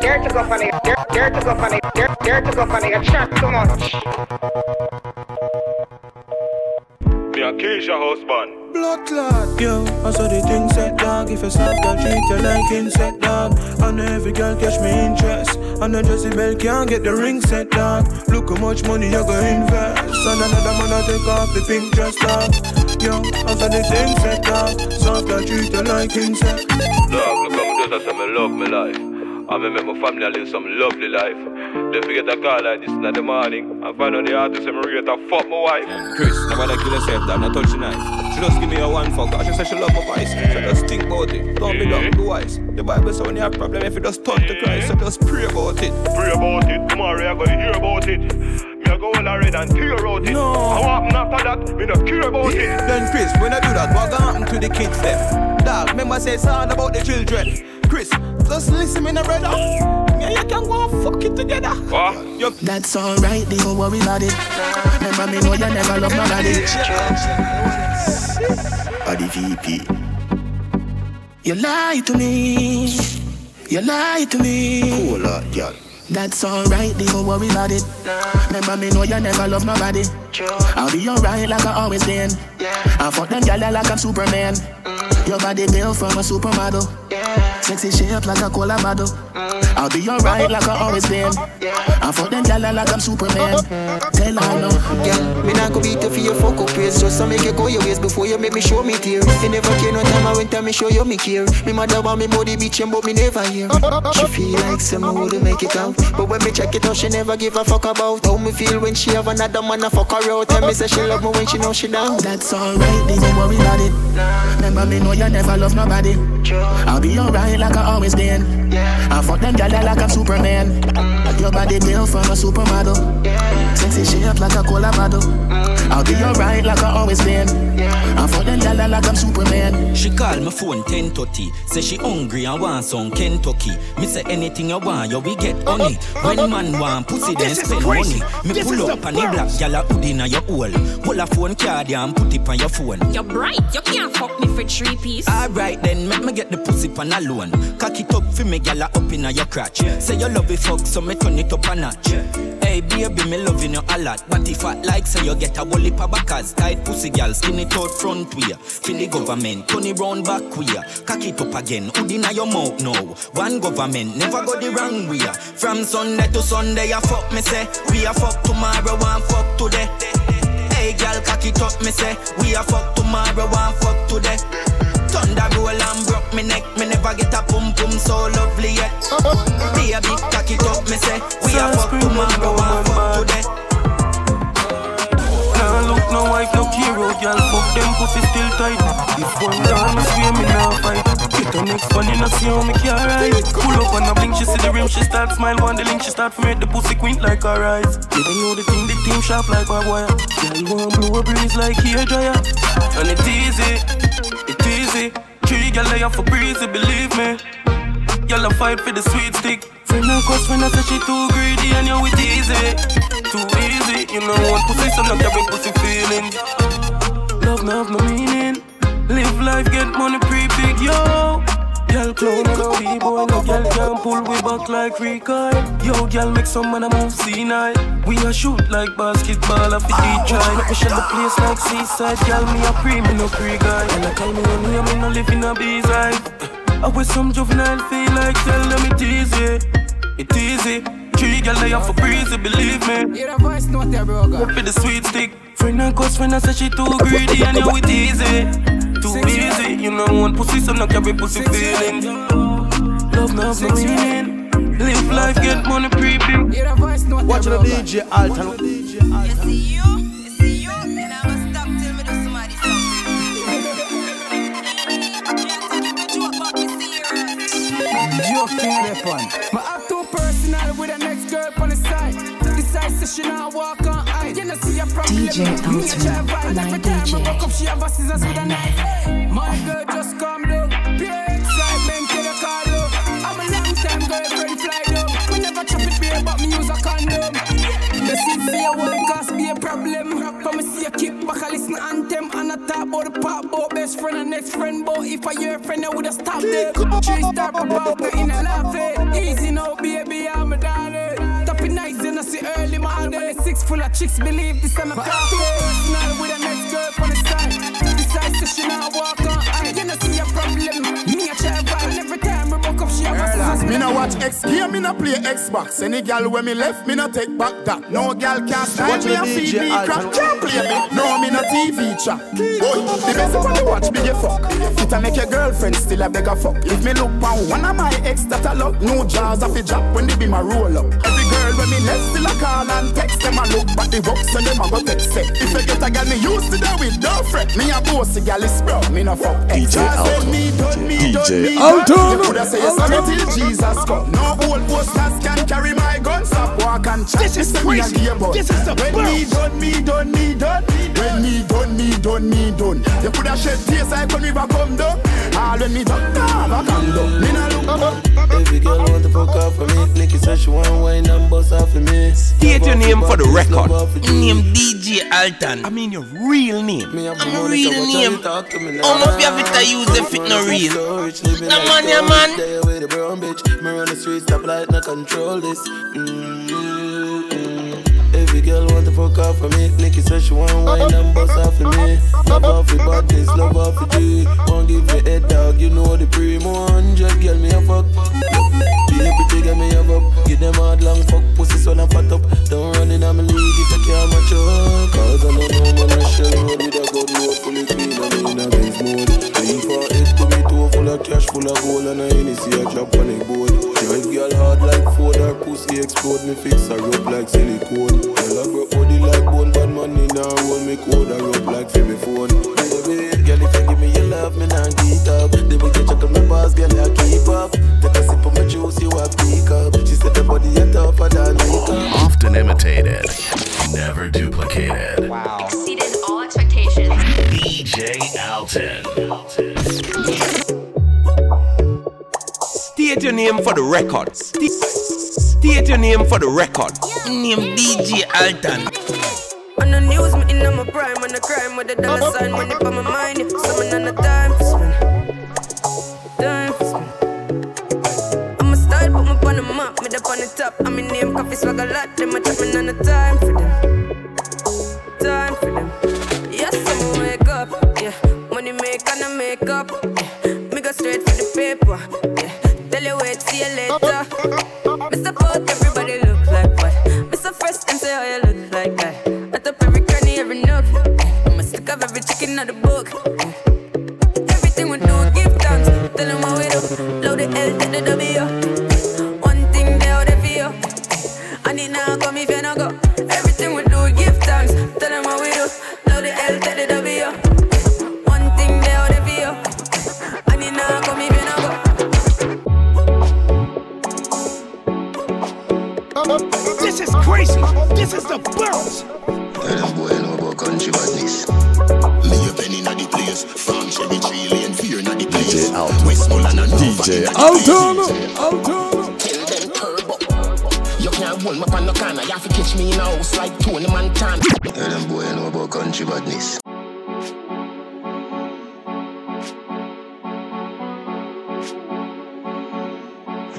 Dare to go for nigga. Dare dare to go for nigga. Dare dare to go for nigga chat too much. A Keisha husband. Blood clot, yo, I saw the thing set dog. If a soft girl treat you like insect dog, and every girl catch me interest. And a Jessie Bell can't get the ring set dog. Look how much money you go invest, and another man I take off the pink dress dog. Yo, I saw the thing set dog. Soft girl treat you like insect. Dog, look how say me love me life. I me make my family live some lovely life. They forget a call like this in the morning. I find out the artist and rate a fuck my wife. Chris, nobody kill herself, dog. Not touch the knife. She just give me a one fuck. and She say she love my voice. So just think about it. Don't be dumb, be wise. The Bible say when you have problem, if you just turn to Christ, so just pray about it. Pray about it. Tomorrow I gonna hear about it. Me go all red and tear out it. No. And what happen after that? Me no care about it. Then Chris, when I do that, what gonna happen to the kids them? Dog, remember say something about the children. Chris, just listen me, no brother. Me and you can go and fuck it together. What? Yo, That's alright, don't worry about it. Remember me know you never love nobody. Adi VP. You lie to me. You lie to me. Cool out, girl. That's alright, don't worry about it. Remember me know you never love nobody. I'll be alright like I always been. Yeah. I fuck them gyal like I'm Superman. Your body built from a supermodel. Sexy shape like a cola model. I'll be alright like I always been. Yeah. I fuck them gyal like I'm Superman. Tell her no. Girl, me not go beat you for your fuck up Just to make you go your ways before you make me show me tear You never care no time I went time me show you me care Me mother want me body bitch but me never hear She feel like some would make it out But when me check it out she never give a fuck about How me feel when she have another man a fuck her out Tell me say she love me when she know she down That's alright, don't worry about it. Remember me know you never love nobody. I'll be alright like I always been. I fuck them gyal like I'm Superman. Your body built from a supermodel. Sexy shape like a cola bottle. I'll be alright like I always been. I fuck them gyal like I'm Superman. She call my phone 10:30. Say she hungry and want some Kentucky. Me say anything you want, you we get honey. When uh-huh. man want pussy, uh-huh. then spend money. Me pull up and the black gyal a hood inna your hole. Pull a phone card and put it on your phone. You're bright, you can't fuck me for three piece. Alright then, make me get the pussy pan alone. Cock it up for me, gyal a up inna your crotch. Say you love it fuck, so me turn it up a notch. Hey baby, me loving you a lot. But if I like, say you get a heap of backers. Tight pussy gyal, skin it out front way. Feel the government, turn it round back queer. Cock it up again, hood inna your mouth now. One government, never go the wrong way. From Sunday to Sunday, I fuck me say. We a fuck tomorrow, one fuck today. Hey girl, cock it up, me say. We a fuck tomorrow, one fuck today. Thunder roll and broke me neck. Me never get a pum pum so lovely yet. Baby, cock it up, me say. We a fuck tomorrow, one fuck today. Nah look no wife, no hero, girl. Fuck them pussy still tight. If one down, me swear me nah fight. Get the next one, you know see how me can ride. Pull up on a blink, she see the rim, she start smile. One the link, she start to make the pussy quint like her eyes. You don't know the thing, the team sharp like barbed wire. Girl want blow a breeze like hair dryer, and it easy, it easy. Three girl lay off for breezy, believe me. Y'all fight for the sweet stick. Friend and cause when I say she too greedy and you it easy, too easy. You know one pussy, so not carry pussy feelings. Love have no meaning. Live life, get money pretty big, yo. Girl clown and a B-boy, no girl can pull we back like recoil. Yo, girl make some man a move senile. We a shoot like basketball, off the deep try. Let me shut the place like seaside. Girl, me a pre, me no pre guy. And I call me when we me no live in a bee's I with some juvenile feel like tell them it easy, it easy. tree, girl, they have for breezy, believe me. Hear a voice note there, bro. Up with the sweet stick. Friend and cause friend, I say she too greedy and you it easy. Too easy, you know one pussy, so no carry pussy feeling. Love, love, no meaning. Live life, get money, pre-big. A voice note Watch the there, bro. DJ Alton. You see you, you see you, then I So she not walk on eye. You know see a problem. DJ Me a try vibe every time. I walk up. She have a scissors with a knife. My girl just come down. Pure excitement to the car low. I'm a long time girlfriend fly down. We never chop it beer, but me use a condom. The seat for your one cause be a problem. Come and see a kick back, I listen anthem. And I talk about the pop, about best friend and next friend. But if I your friend, I would've stopped them. Three star pop me in a laughing. Eh? Easy now, baby, I'm a darling. Tapping nice, then I early morning. Six full of chicks, believe this I'm a coffee. Personal with a next girl on the side. Decide to she not walk on I you know see a problem. Me a try vibe every time we walk up, she have a scissors. Me no watch X game, me no play Xbox. Any gal when me left, me no take back that. No gal can style Watch me the and feed DJ me crap. Can't play me. No, me no TV chat. Boy, the best when you watch me get fuck. It a make your girlfriend still a beg a fuck. If me look on one of my ex that I love, no jars off a drop when they be my roll up. Every girl when me left still a call and text them a look, but the rocks and them a go text say. If you get a gal me used to that with no fret. Me a bossy gal is bro, me no fuck. Ex. DJ Alton. Me done, me done, DJ me Alton. done. You coulda say yes till Jesus come. No old posters can carry my gun. Stop walk and chat. This is a crazy. gay boy. This is the When me done, me done, me done. When me done, me done, me done. You coulda shed tears like when river come down. All when me done, nah, I come down. Me nah look up. Every girl want to fuck off for me. Nikki said she want wine and bust off for me. State your name for the record. Name DJ Alton. I mean your real name. I'm real name. How much you have it to use if it no real? No man, yeah man. Stay away the brown bitch. Me run the street, stop light, no control this. Mm-hmm. Fuck off for me. Nikki said she want wine and bust off for me. Love off for badness, love off for G. Won't give me head dog, you know the primo hundred. Girl me a fuck. Be a pretty girl me have up. Give them hard long fuck pussy so I'm fat up. Don't run in my league if you can't match up. Cause I don't know man I shell road with a good load fully clean and in a Benz mode. Three for toe full of cash, full of gold and a Hennessy a drop on the board. Drive girl hard like Ford, her pussy explode. Me fix her up like silicone. Girl I broke body like bone, bad money now hold me code her up like Fibby phone. Baby, girl if you give me your love, me nah get up. The way you check on my boss, girl I keep up. Take a sip of my juice, you a pick up. She said the body you tougher than makeup. Often imitated, never duplicated. Wow. Exceeded all expectations. DJ Alton. State your name for the record. St- State your name for the record. Name DJ Alton. On the news, me in my prime, on the crime with the dollar sign, money for my mind. Summon on the time for spend. Time for spend. I'm a style, put me on the map, me up on the top. I'm in name, coffee swag a lot, them a chat me on the time for them.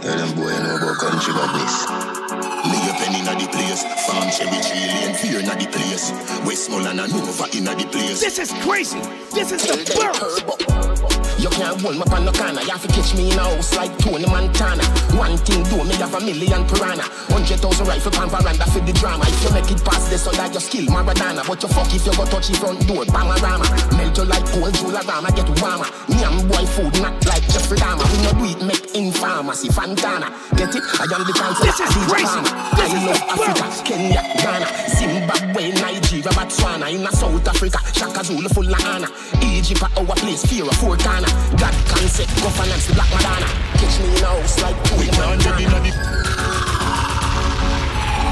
Yeah, them boy know about country badness. Me penny in the place place. Farm cherry tree lane, fear inna the place. Westmoreland and Nova inna the place. This is crazy. This is the burst. You can't hold me on no corner. You have to catch me in a house like Tony Montana. One thing do me have a million piranha. Hundred thousand rifle pan veranda for the drama. If you make it past this, so that you skill Maradona. But you fuck if you go touch the front door, Bamarama. Melt you like cold Jularama, get warmer. Nyam boy food, not like Jeffrey Dahmer. We no do it, make in pharmacy, Fantana. Get it? I am the chancellor. This is crazy. This I love Africa, Kenya, Ghana, Zimbabwe, Nigeria, Botswana. In South Africa, Shaka Zulu full of honor. Egypt, our place, fear of four corner. God concept, governance, the Black Madonna. Catch me in a house like Tony Montana.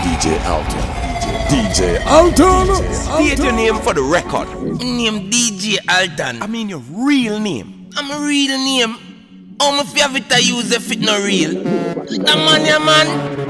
DJ Alton. DJ Alton. State your name for the record. Name DJ Alton. I mean your real name. I'm a real name. How my favorite I use if it no real. The man, yeah man.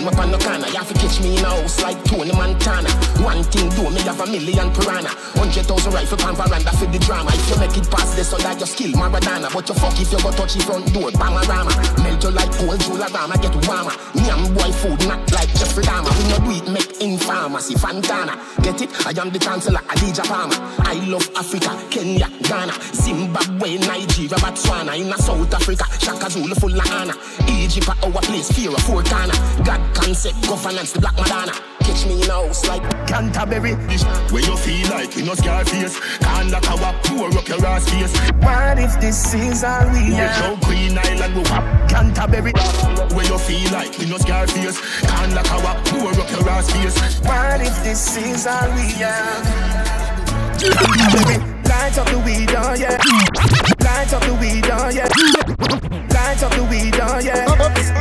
Hold me on no corner. You have to catch me in a house like Tony Montana. One thing do me have a million piranha. Hundred thousand rifle pan veranda for the drama. If you make it past this, so that you skill Maradona. But you fuck if you go touch the front door, Bamarama. Melt you like cold Jularama, get warmer. Nyam boy food, not like Jeffrey Dahmer. We no do it, make in pharmacy, Fantana. Get it? I am the chancellor, Adidja Palmer. I love Africa, Kenya, Ghana, Zimbabwe, Nigeria, Botswana. In South Africa, Shaka Zulu full of honor. Egypt, our place, fear of corner. God concept, governance, the Black Madonna. Catch me in a house like Canterbury. Where you feel like you know scar face. Can't lock our pour up your ass face. What if this is all we Yeah, are? show Queen Island go up. Canterbury. Where you feel like you know scar face. Can't lock our pour up your ass face. What if this is all we Light up the weed, oh yeah. Light up the weed, oh yeah. Light up the weed, oh yeah.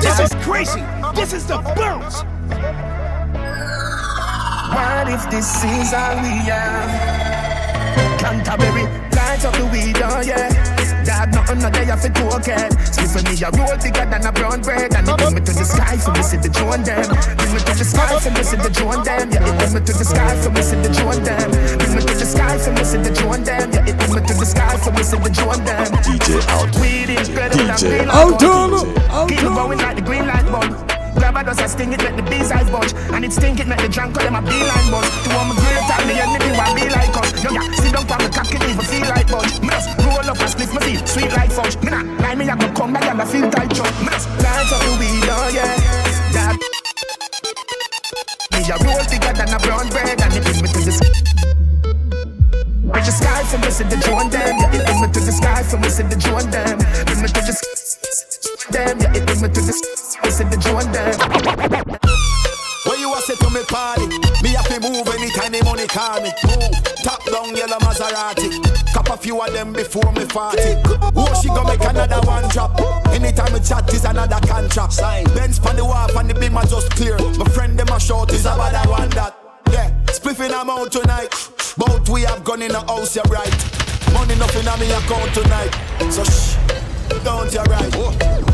This is crazy. This is the bounce. What if this is all we are? Canterbury, light up the weed, oh yeah. Dad, nothing no day off it. Split for me a roll bigger than a brown bread, and it bring me to the sky for me see the drone them. Bring me to the sky for me see the drone them. Yeah, bring me to the sky for me see the drone them. Sky for me see the drone them. Yeah, it bring me to the sky for me see the drone them. DJ Alton. Weed is better than DJ green Alton. Keep going like the green light bulb. Grab a dust, I sting it, make the bees eyes bunch. And it stink it, make the drunk call them a beeline bunch. To all my great time, the enemy want be like us. Yo, yeah, sit down on the cock, it even feel like bunch. Me just roll up and split my feet, sweet like fudge. Me nah, lie me, I go come back and I feel tight chunk. Me just light up the weed, oh yeah. That me a roll bigger than a brown bread, and it Reach the sky see the drone them. Yeah, it bring me to the sky for me, see the drone them. Bring me to the sky, them. Yeah, it bring me to the sky, see the drone them. Where you a say to me party? Me have to move anytime the money call me. Move. Top down yellow Maserati. Cop a few of them before me party. Oh, she gonna make another one drop. Anytime we chat is another contract. Sign. Benz pan the wharf and the beam are just clear. My friend them a short is about that one that. Yeah, spliffing I'm out tonight. Both we have gone in the house, you're right. Money nothing on me account tonight. So shh, don't you right.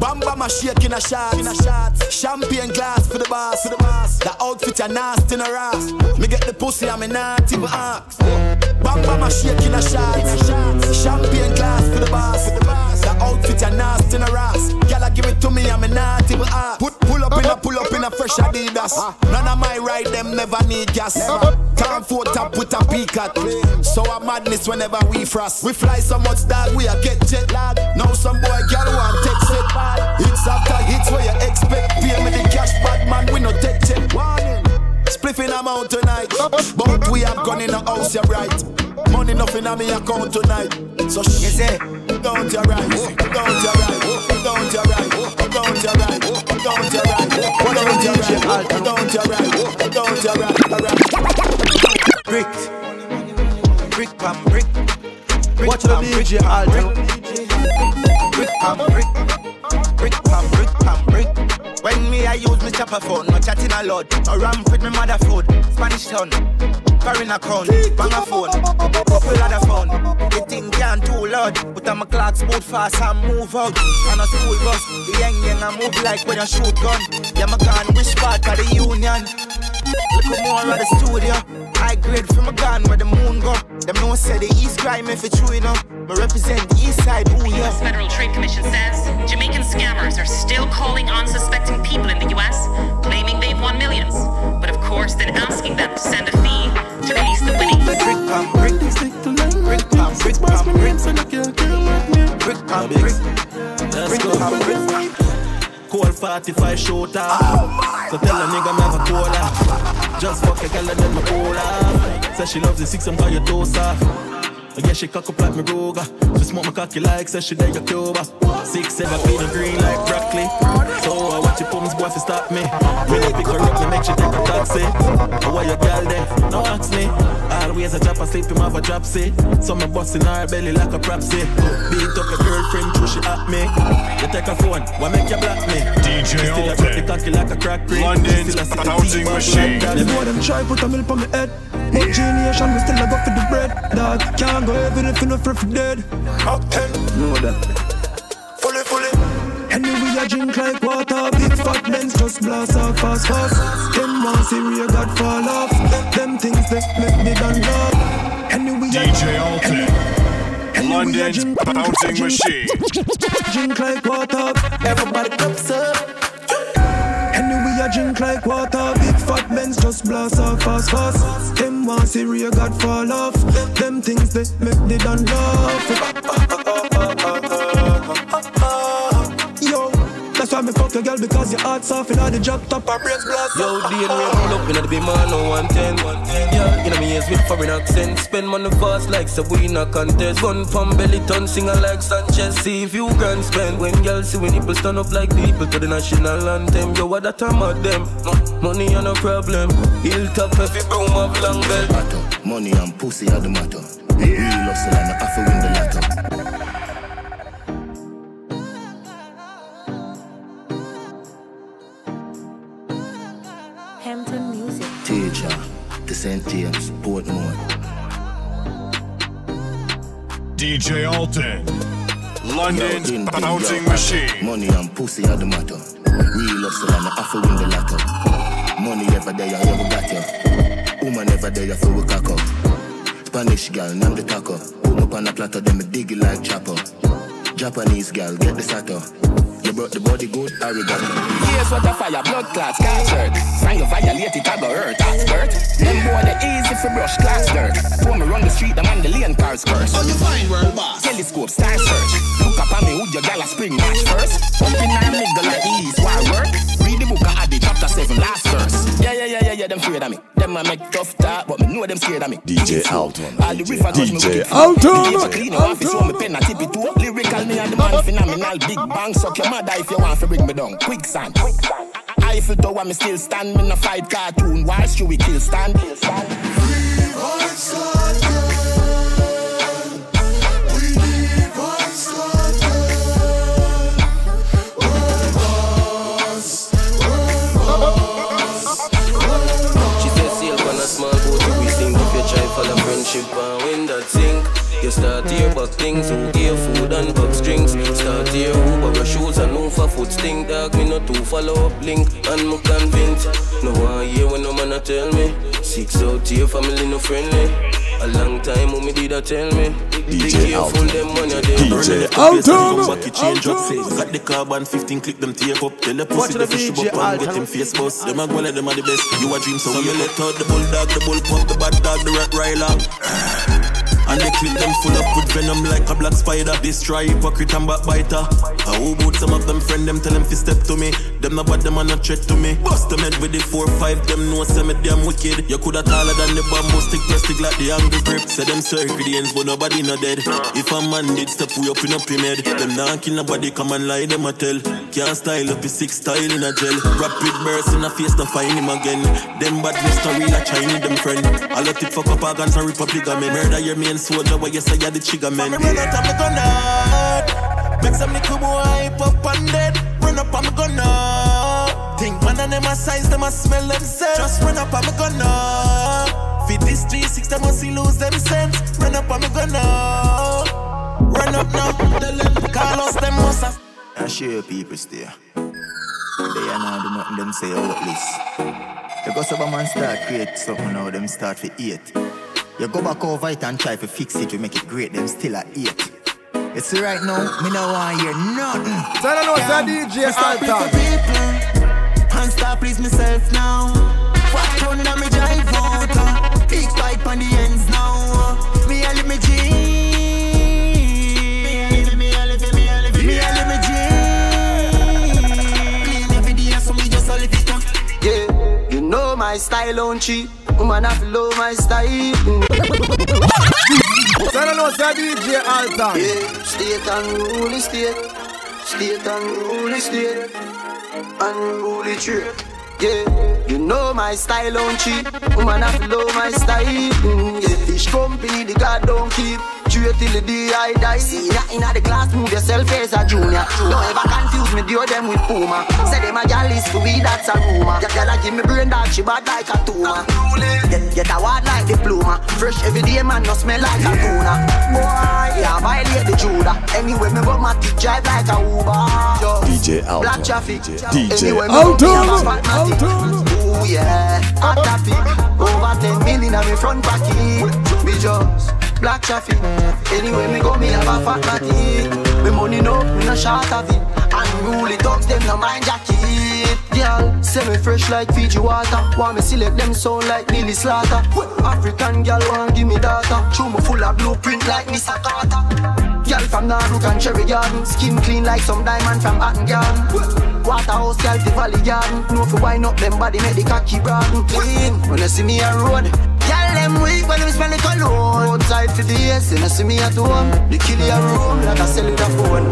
Bamba my shake in a shot, in a shot. Champagne glass for the boss, for the boss. The outfit are nasty in a ass. Me get the pussy, I'm not even ask. Bamba my shake in a shot, in a shot. Champagne glass for the boss, for the boss. The outfit are nasty in a ass. Gyal give it to me, I'm not even ask. Put pull up in a uh-huh. pull up in a fresh Adidas. Uh-huh. None of my ride them never need gas. Time for top with a peak at. So a madness whenever we frost. We fly so much that we a get jet lag. Now some boy girl want take set. Hits after hits where you expect. Pay me the cash, bad man, we no take check. Warning. Spliffing amount tonight. Uh-huh. But we have gone in the house, you're right. Money nothing on me account tonight. So shh. You say, don't you right, don't you right, don't you right, don't you right, don't you right, don't you right, don't you right, don't you right, Brick, brick pam brick. Watch the DJ Alton. Brick pam brick, brick pam brick pam brick. When me I use me chopper phone, no chatting a lot. No ramp with me mother food, Spanish town. Foreign account, bang a phone, couple other phone. The thing can't too loud, but I'm a clock boot fast and move out. And a school bus, the young young I move like when you shoot gun. Yeah, my gun, which part of the union? Look more at the studio. I grade from a gun where the moon go. Them no say the East crime if it's true, you know. Me represent the East side, ooh The. U.S. Federal Trade Commission says Jamaican scammers are still calling unsuspecting people in the U.S., claiming they've won millions. But of course, then asking them to send a fee to release the winnings. Brick pam brick, brick pam brick pam brick, brick pam brick, brick pam brick. Cold 45 shooter. So tell a nigga me have a cola. Just fuck a girl and then my cola. Say she loves the six and buy your toast off. I guess she cock up like me Ruger. She smoke my cocky like say she there your Cuba. Six seven feet of green like broccoli. So uh, I watch your pums boy fi stop me. When I pick her up, me make she take a taxi. Oh, I want your girl there, no ask me. Always a drop asleep, him have a drop say. So me busting her belly like a propsy. Beat up your girlfriend, till she at me. You take a phone, why make you block me? DJ Still I grip the cocky like a crack cream. London's Still I see the bouncing team up machine. like that. Them know them try put a milk on my head. But genius, we still a go for the bread. Dog can't go heaven if you no free for dead. Know that. Fully, fully. Anyway, I drink like water. Big fat Benz just blast off fast, fast. Them want see real God fall off. Them things that make me done love. Anyway, I DJ Alton. London's bouncing machine. drink like water. Everybody cups up. Anyway, I drink like water. Just blast off fast, fast. Them want see real God fall off. Them things they make me done love. Yo, that's why me fuck your girl because your heart's soft and all the drop top her brains blast. Yo, D and Ray pull up in the big man on 110. Yeah, you know me ears with foreign accent. Spend money fast like so we in a contest. Gun from belly ton, singer like Sanchez. See if you grand spend. When girls see when people stand up like people to the national anthem. Yo, what that time of them? Money are no problem. Hilltop every broom of long belt. Money and pussy are the matter. Real hustle and I have to win the lotto. Hampton Music. Teacher, the St. James, Portmore. DJ Alton. London's Yo, in- in bouncing your machine. Money and pussy are the matter. Real hustle and I have to win the lotto. Money ever there, I ever got you. Woman ever there, for we cock up. Spanish girl, name the taco. Put me up on a platter, then me dig it like chopper. Japanese girl, get the sato. You brought the body good, arigato. Here's what a fire, blood clots, can't hurt. Find you violate it, I go hurt, that's hurt. Them boy, they easy for brush class dirt. When me run the street, them on the lane cars curse. How you find world boss? Telescope, star search. Look up at me, who your gal a spring match first. Up in our nigga like east, why work? Read the book of Adi, chapter 7, last verse. Yeah, yeah, yeah, yeah, yeah, them afraid of me. Them a make tough talk, but me know them scared of me. DJ Alton. All the river touch me with DJ it. Alton. DJ clean your office, so me pen a tip it too. Lyrical me and the man phenomenal. Big bang, suck your mother if you want to bring me down. Quicksand. Eiffel Tower, me still stand. Me no fight cartoon. Why should we kill stand? She and win that sink. You start here back things Who give food and box drinks Start here who borrow shoes and move for foot stink. Dog me not to follow up link. And me convinced No one here when no man a tell me. Six out here family no friendly A long time who me did a tell me? Be DJ careful them money they DJ Alton. Alton. Back you change up say Got the carbon 15 click them tape up. Tell the pussy the the fish DJ up and get Alton. him face bust. Them a go like them are the best. You a dream so you let out the bulldog The bull pup the bad dog the rat riler and they clip them full up with venom like a black spider. Destroy hypocrite and backbiter. I who boot some of them friend them tell them fi step to me. Them not bad them are not threat to me. Bust them head with the four five. Them know say me damn wicked. You coulda taller than the bamboo stick, press stick like the angle grip. Say them circadians but nobody not dead. If a man did step we up in him head. Them not kill nobody come and lie them a tell. Can't style up his six style in a gel. Rapid burst in a face to find him again. Them bad real a Chinese them friend. I let it fuck up organs and rip up ligament. Murder your main soldier where you say you're the trigger man. Run out of me gun out. Make some little boy hype up and dead. Run up on me gun out. Think man and them a size, them a smell themselves. Just run up on me gun out. Feed this 3-6, them must see lose them sense. Run up on me gun out. Run up now. Call us them must have. I share your people stay. They are not do nothing them say oh, out list. Because of a man start create something now, them start for eat. You go back over it and try to fix it, we make it great, them still at eight. You see right now, me no want hear nothing. Tell her no, say DJ Stop please Alton. the people, and stop please myself now. Fuck run down me drive out, uh, big pipe on the ends now. Me a live me dream. Me a live, me a live, me a live, me a live me dream. Clean every day, so me just a live it up. Yeah, you know my style, don't cheat. Woman, I follow my style. Tell her no, say DJ Alton. State unruly state, state unruly state, unruly trade. Yeah, you know my style don't cheat. Woman, I follow my style. Mm, yeah, fish company, the God don't keep. Trade till the day I die. See ya in the class, move yourself as a junior. Don't ever confuse me, deal them with Puma. Say them a gal is for we, that's a rumor. Your gal a give me brain dog, she bad like a tumor. Get, get a word like diploma. Fresh every day, man, no smell like a tuna. Boy, yeah, violate the Judah. Anyway, me go my drive like a Uber. Yo, DJ Alton. Black traffic. DJ Anyway, me go me have a Alton. fat matty. Ooh, yeah, hot traffic. Over 10 million on me front pocket. Me just black traffic. Anyway, me go me have a fat matty. Me money no, me no short of it. Unruly dogs, them no mind jacket. Girl, say me fresh like Fiji water. Want me select them sound like Lily Slaughter. African girl want give me data. Chew me full of blueprint like Mr. Carter. Girl from Naruk and Cherry Garden. Skin clean like some diamond from Hatton Garden. Waterhouse girl the Valley Garden. No for wind up them body make the cocky broaden Clean. When you see me a road Girl them weak when them smell the cologne Outside for the yes and you see me at home. The kill your room like I sell it a phone.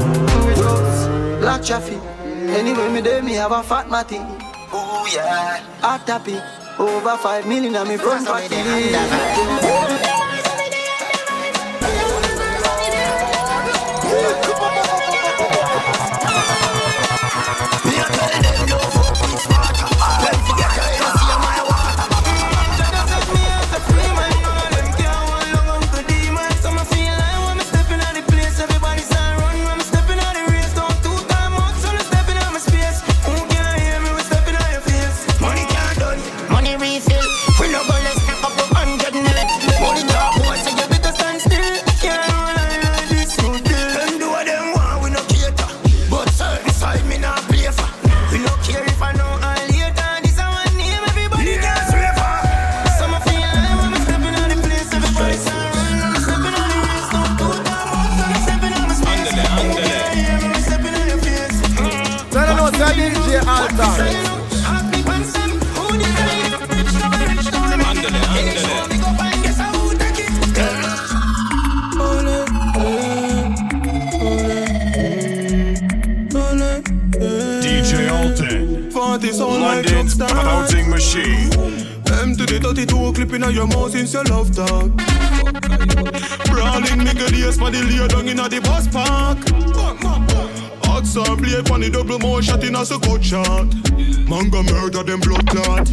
Drugs, black traffic. Anyway me there me have a fat matty. Ooh yeah. Hot topic over five million on me front pocket Yeah. shot. Man go murder them blood clot.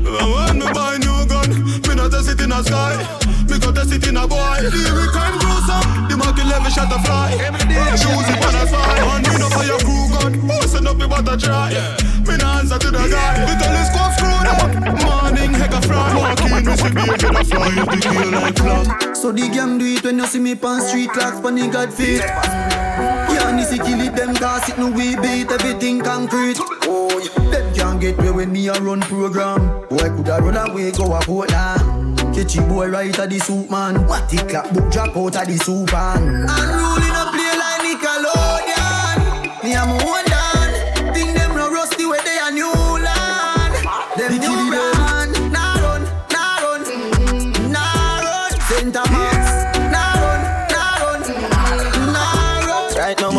When me buy new gun, me not test it in a sky. Me go test it in a boy. We come closer. The Mac 11 shot a fly. Shoes it on a slide. Man, me no fire crew gun. Who send up me but a try? Me no answer to the guy. The telescope screwed up. Morning heck a fry. Walk in, me see baby a fly. The kill like flag. So the gang do it when you see me pan street clocks pan the God feet. Nisi kill it, them gas it, no we beat everything concrete. Oh, yeah. them can't get me when me a run program. Boy coulda run away, go a Portland. Catch a boy right at the soup man. What the clap book drop out of the soup man. Unruly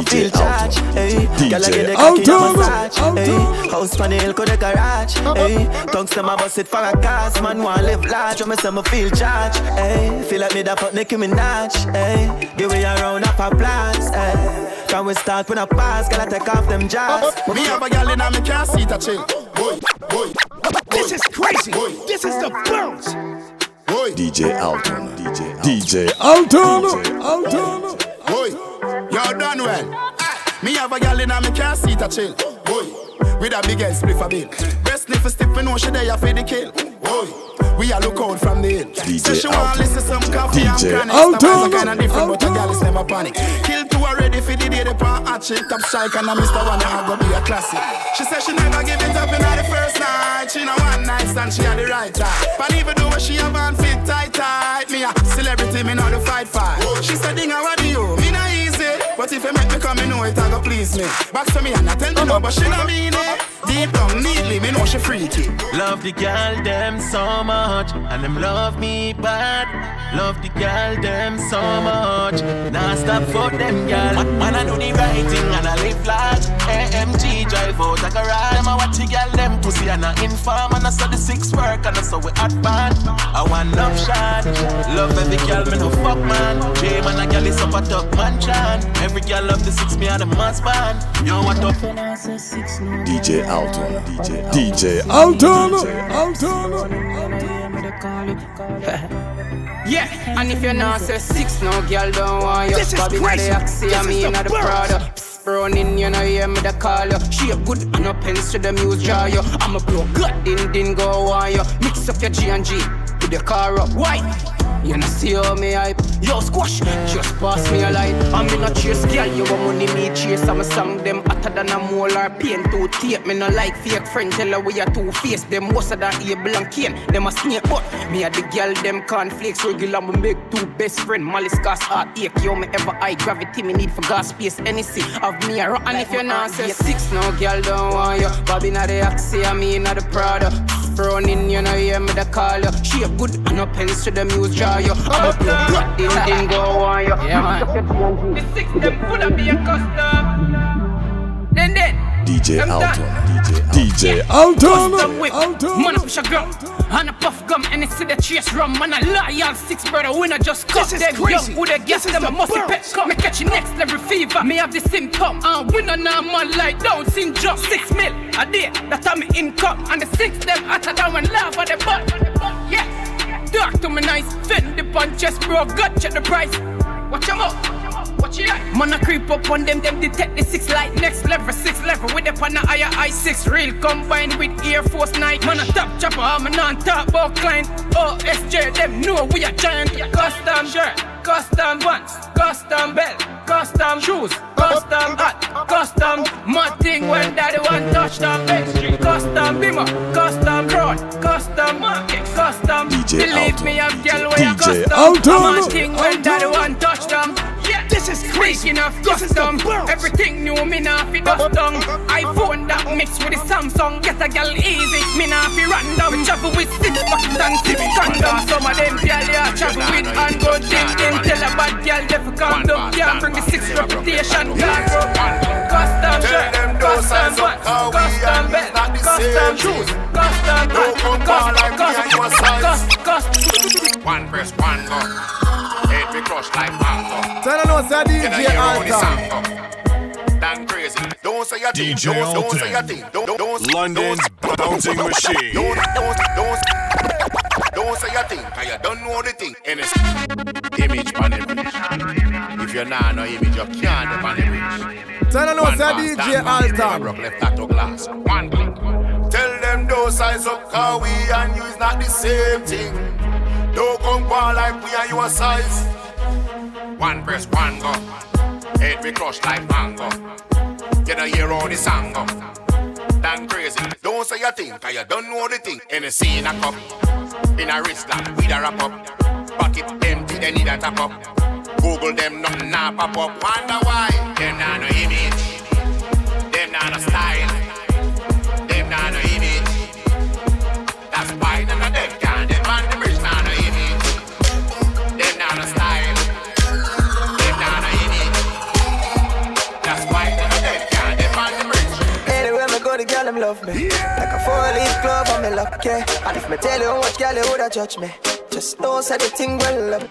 DJ feel charged. Hey, DJ girl, I get the Alton. cocky on massage. Hey, house on the hill, could the garage. Hey, tongues to my bus it for a cast. Man, want live large. When me say me feel charged. Hey, feel like me da fuck Nicki Minaj. Hey, the way around up a blast. Hey, can we start when I pass? Gotta take off them jobs. Me have a girl in a me can't see a chill. Boy, boy. This is crazy. This is the bounce. Boy. DJ Alton. DJ DJ Alton. Alton. Boy, you done well. Me have a girl in a me can't see a chill. Boy, with a big ass spliff a bill. Breast sniff a stiff, me know she there for the kill. Boy, We a look out from the hill. DJ Say she want Alton. listen some coffee and DJ chronic. Alton. The vibes are kinda different, but the girl is never panic. Kill two already for the day they pan hatch it. Top strike and a Mr. One I go be a classic. She said she never give it up in the first night. She know one night stand, she had the right time. But even though she have on fit tight tight, me a celebrity, me know the fight fight. She said, Dinga, what do you? Me not easy, but if you make me come, me know it, I go please me. Back to me and I tell me no, but she not mean it. Deep down, neatly, me know she freaky. Love the girl them so much, and them love me bad. Love the girl them so much. Now stop for them girl. Man, man, I do the right thing and I live large. AMG drive out a garage. Them I watch the girl them pussy and I inform and I saw the six work and I saw we hot band. I want love shot. Love every girl me no fuck man. J man a girl is up a top man chan. Every girl love the six me and the must band. Yo what up? DJ Alton. DJ DJ Alton. Yeah, and if you're not say six, no girl don't want you. This is Bobby not crazy. the Axie, This I is mean the not the bounce. Prada. Psst, Running, you know, hear me the call you. Shape good and no pens to the muse jar you. I'm a blow gut, din din go on you. Mix up your G and G with the car up. Why? You know see how me hype. Yo squash, just pass me a light. I'm in a chase, girl, you want money me chase. I'm a song them hotter than a molar pain to tape Me no like fake friend, tell her we are two face Them worse than Abel and Cain. Them a snake but me a the girl them cornflakes Regular. Me make two best friend Malice gas heart ache. Yo me ever high gravity me need for gas space Any see of me a And if you're not say six, no girl don't want you Bobby not the Axie, I mean not the Prada Running, you know, hear me the call you. Shape good and no pens to the muse jar you. I'm a blood, din din go on you. Yeah, man. The six them could have be a custom. DJ. Alton. DJ DJ Custom Alton. man a push a girl, and a puff gum, and it's the chase rum, man a loyal six brother. Winner just cut This is them crazy. young, who they guess them a musty pet come, me catch next level fever, me have the symptom, and uh, winner now man like down syndrome, six mil a day, that time me income, and the six them hotter than when love at the butt, yeah, talk to me nice, fend the punch, chest bro, gut check the price, watch 'em up. Watch it out. Man, I creep up on them, them detect the six light. Next level, six level with the pan higher i6 real combined with Air Force Night. Man, a top chopper, I'm a non top about client. OSJ, them know we are giant. Custom shirt, custom pants, custom belt, custom shoes, custom hat, custom mad thing when daddy want touch them. Custom bimmer, custom crown, custom market, custom. DJ Believe me, I'm girl where you DJ custom. Alton. Mad thing when daddy want touch them. Yeah, This is crazy. Speaking of This is the custom, bounce. everything new, me nah fi dust down. iPhone that mix with the Samsung, get a gal easy. Me nah fi random. We travel with six buckets and six condom. Some of them gal yeah travel with and go ding ding. Tell a bad gal they fi condom. Can't bring the six reputation. Can't go custom shirt, custom pants, custom belt, custom shoes, custom hat, custom, custom, custom, custom. One press, one go. Head we crush like mango. Tell them no say Then I DJ hear all the Alton. sound go. Damn crazy. Don't say your thing. DJ Don't, don't say your Alton. thing. Don't, don't, don't. London's don't, bouncing machine. Don't, don't, don't. Don't say your thing, cause you don't know the thing. And it's image on the bridge. If you're not no image, you can't have on the bridge. Tell them no One say pass, DJ stand back, never Alton. broke left that to glass. One blink. Tell them those size up, cause we and you is not the same thing. Don't come on like we and you a size. One press, one go. Head we crush like mango. You don't hear all the song go. Damn crazy. Don't say your thing, cause you don't know the thing. In a scene a cup, in a wrist lock, with a wrap up. Pocket empty, they need a top up. Google them, nothing nah pop up. Wonder why? Them nah no image. Them nah no style. Love me. Like a four-leaf glove, I'm in luck, yeah. And if me tell you much girl you woulda judge me, just know say the thing well up.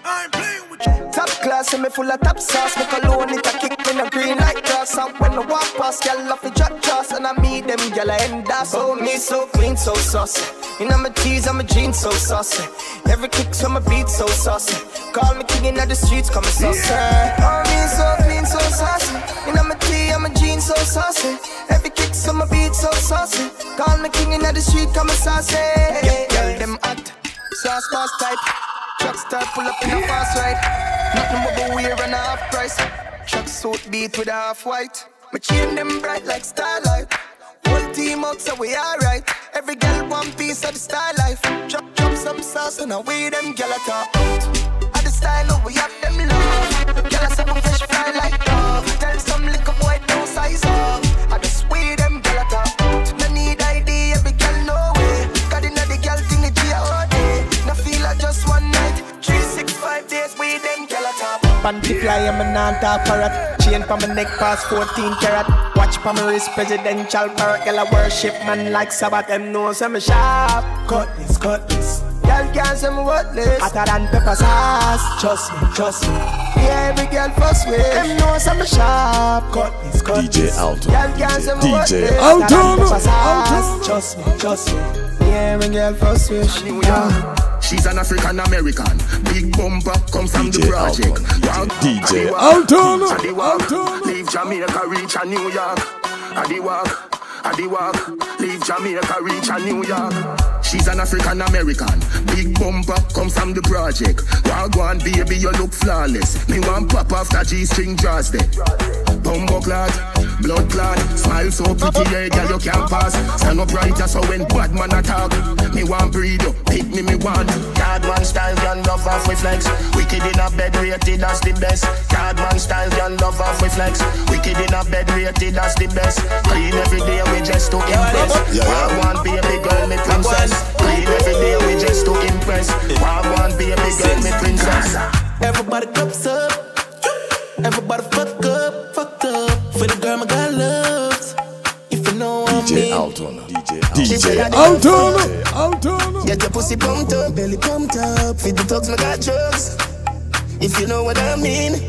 Top class, and me full of top sauce. Me cologne it a kick me no green like grass. And when I walk past, girl off the drop trust, and I meet them girl I end up. Oh me so clean, so saucy. You know my tees, I'm a jeans, so saucy. Every kick from my beat, so saucy. Call me king in the streets, come saucy. Oh me so so saucy. Know my tee, I'm a jeans, so saucy. Every kick from my beat, so saucy. Call me king in the street, come saucy. Girl, them hot. sauce boss type. Truck start pull up in a fast ride. Nothing but the wear and a half price. Truck suit beat with a half white. My chain them bright like starlight. Whole team out so we alright. Every girl one piece of the style life. Drop, drop some sauce and away them gyal a out. At the style of we have them love. Gyal a fly like dove. Tell some boy size up. I just way them gyal a talk out. No need ID, every girl the G.O.D. No feel like just one night. Three, six, five days them a I'm a non-talk parrot. Chain my neck past 14 carat. Watch pa my wrist, presidential parrot. Girl, I worship man like Sabbath. Them know say me sharp. Cut this, cut this. Girl can't say me worthless. Hotter than pepper sauce. Trust me, trust me. Yeah, every girl fuss with. Them know say me sharp. Cut this, cut DJ this. Alton. Girl can't say me DJ worthless. Alton. Hotter than pepper Alton. sauce. Trust me, trust me. Yeah, every girl fuss with. Yeah. She's an African American. Big bumper comes from the project. Walk, DJ Adi walk, Alton. Adi walk, leave Jamaica, reach a New York. Adi walk, Adi walk, leave Jamaica, reach a New York. She's an African American. Big bumper come from the project. One baby, you look flawless. Me want pop off that G-string draws there. Bumbo clad, blood clad, smile so pretty, yeah, girl you can't pass. Stand up right, so when bad man attack, me want you, pick me, me want. Off with flex. Wicked in a bed, rated as the best. Card man style, girl love off with flex. Wicked in a bed, rated as the best. Clean every day, we just to impress. I want baby girl, me princess. Clean every day, we just to impress. I want baby girl, me princess. Everybody cups up. Everybody fuck up, fucked up. For the girl my God loves. DJ mean. Alton. DJ She DJ Alton. Alton. Get your pussy pumped up, belly pumped up. Feed the dogs, my got drugs. If you know what I mean.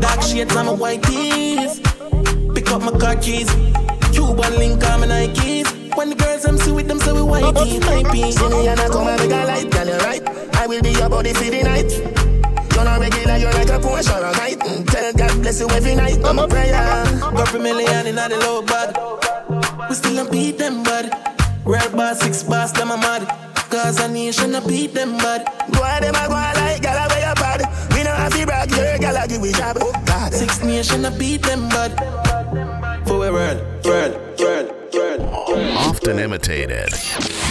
Dark shades on my white tees. Pick up my car keys. Cuban link on my Nikes. When the girls I'm see with them, so we white tees, my piece. See me and I come and make a light, girl, you right. I will be your body for the night. You're not regular, you're like a Porsche or a kite. Mm, Tell God bless you every night, I'm a prayer. Got a million in the low bag. We still don't beat them, bud. Red bar, six bars, them a mad. Cause a nation a beat them, bud. Go on, them a go on like gal away your bad. We know have to brag, your gal a give we job. Oh God. Six nation a beat them, bud. For a world, world, world, world. Often imitated,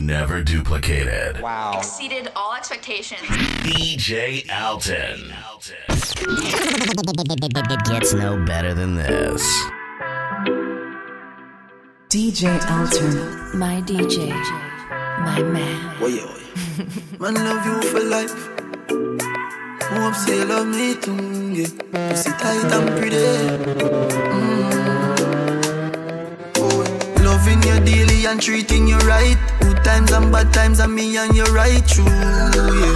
never duplicated. Wow. Exceeded all expectations. DJ Alton. It gets no better than this. DJ Alton, my DJ, my man. Oye, oye. Man love you for life. Hope say you love me too, yeah. Pussy tight and pretty. Mm. Oh, loving you daily and treating you right. Good times and bad times and me and you right true, yeah.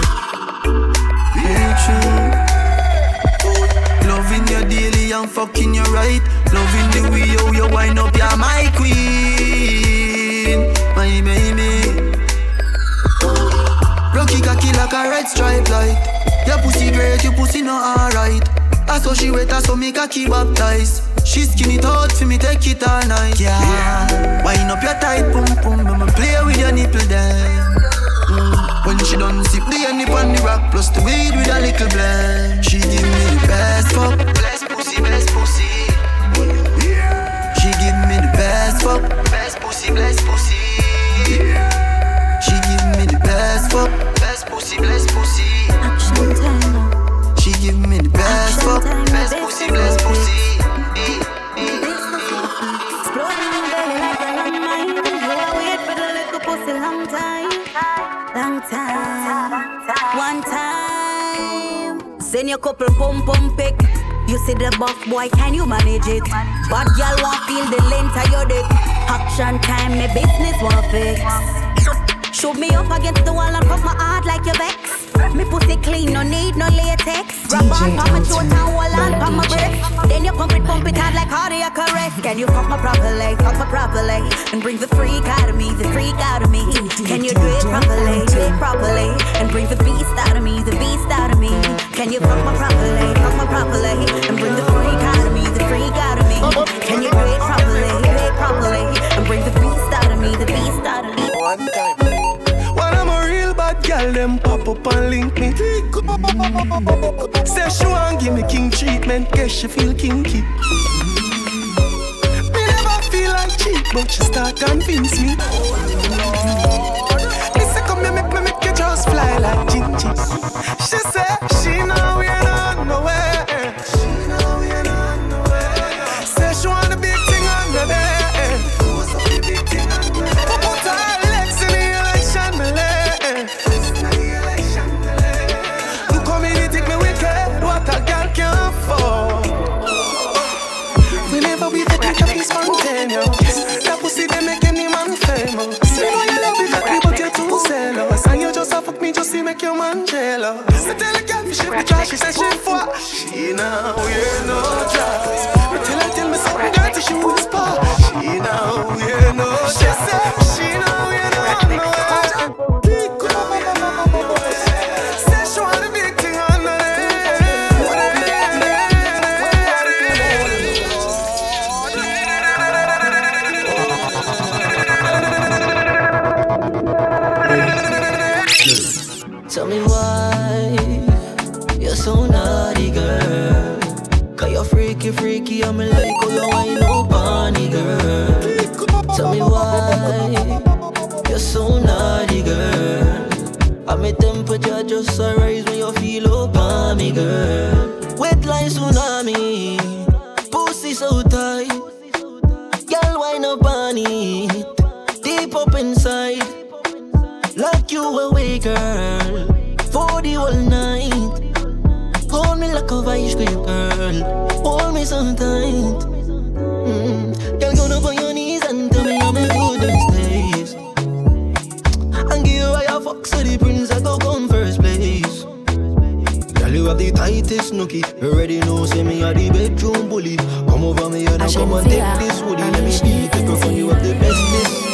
Yeah, true. Loving you daily and fucking you right. Loving the way how you wind up, you're my queen, my baby. Rocky cocky like a red stripe light. Your pussy great, your pussy not alright. I saw she wet, I saw me cocky baptized. She skin it out for me, take it all night. Yeah, wind up your tight pum pum, I'ma play with your nipple then. When she done sip the honey on the rock, plus the weed with a little blend. She give me the best fuck, boy, can you manage it? Bad girl want feel the length of your dick. Action time, my business wanna fix. Shoot me up against the wall and cross my heart like your vex. Me pussy clean, no need no latex. Rub on pa my throat and hold on pa my breath. Then you pump it, pump it hard like cardiac arrest. Can you fuck my properly, fuck my properly, and bring the freak out of me, the freak out of me? Can you do it properly, do it properly, and bring the beast out of me, the beast out of me? Can you fuck my properly, fuck my properly, and bring the freak freak out of me? Can you do it properly, do properly, and bring the beast out of me, the beast out of me? One time. When I'm a real bad girl, them pop up and link me. Say she want give me king treatment, guess she feel kinky. Me never feel like cheap, but she start convince me. Say come here, make me make you just fly like Gingy. She say Tell me why you're so naughty, girl. Cause you're freaky, freaky. I'm like, oh, you ain't no bunny, girl. Tell me why you're so naughty, girl. I'm a temperature just a rise when you feel up on me, girl. A girl. Hold me so tight. Mm. Girl, go down on your knees and tell me I'm a good days. And give you fucks to the prince that go come first place. Girl, you have the tightest nookie. You already know, say me are the bedroom bully. Come over me and come and take this woody. Let me be the girl you have the bestest. No man can't say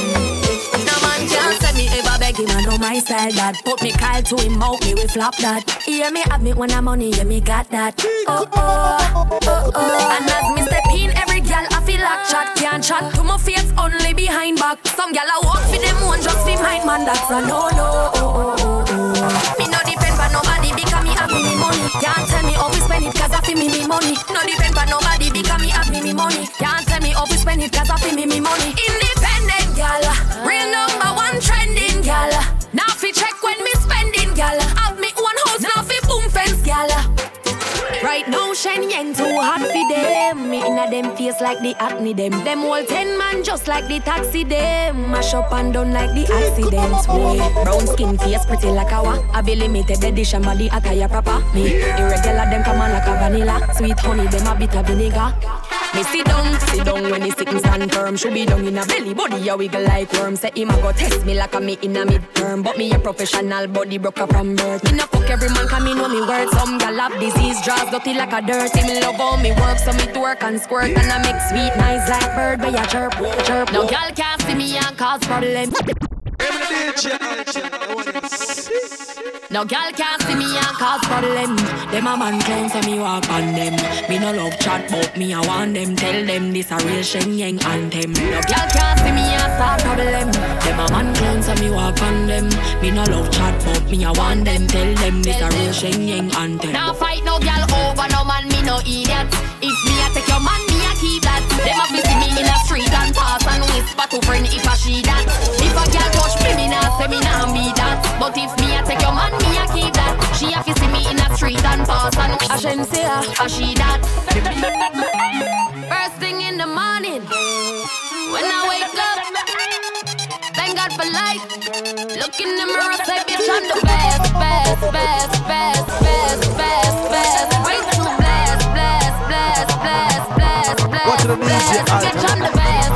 him, I know my style that. Put me Kyle to him, mouth me we flop that. Hear me have me when I'm money, yeah me got that. Oh oh, oh oh. And as me step in, every gal I feel like chat can't chat to my face only behind back. Some gal I walk for them one just mine, man that's a no no. Oh oh oh oh. Me no depend on nobody because me have me money. Can't tell me we spend it 'cause I feel me me money. No depend on nobody because me have me me money. Can't tell me we spend it 'cause I feel me me money. Independent Shen Yeng too hot for them. Me inna them face like the acne them. Them all ten man just like the taxi them. Mash up and done like the accidents. Way brown skin face pretty like a wa. I be limited edition body attire proper. Me irregular them come on like a vanilla. Sweet honey them a bit of vinegar. Me sit down, sit down when the sitting stand firm. Should be down in a belly, body a wiggle like worm. Say him a go test me like a me in a midterm. But me a professional body broke up from birth. Me no fuck every man, come me know me words. Some gal have disease, draws dirty like a dirt. Me love how me work, so me twerk and squirt. And I make sweet nice like bird, but ya chirp, chirp. No gal can't see me and cause problem. No gal can't see me and cause problem. Them a man clown so me walk on them. Me no love chat but me I want them. Tell them this a real Shen Yeng anthem. No gal can't see me and start problem. Them a man clown so me walk on them. Me no love chat but me I want them. Tell them this a real Shen Yeng anthem. Now fight no gal over no me idiot. If me I take your man me I keep that. Them a see me in the street and pass and whisper to friend if I she that. If a gal touch me me nah say me nah be that. But if me I take your man me I keep that. She have to see me in the street and pass and I shouldn't say her, I she that. First thing in the morning, when I wake up, thank God for life. Look in the mirror, say bitch I'm the best, best, best, best, blessed, blessed,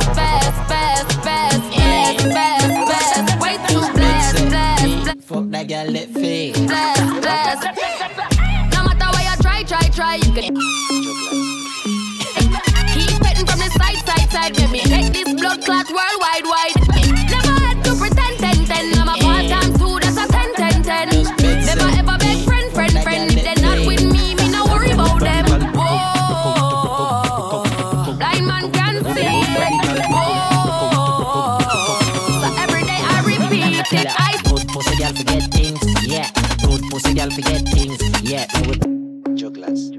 blessed. Fuck that girl that fake. bless, bless. No matter where you try, try, try, you can girl forget things, yeah. Good pussy girl forget things. Yeah, me would. Jugglers.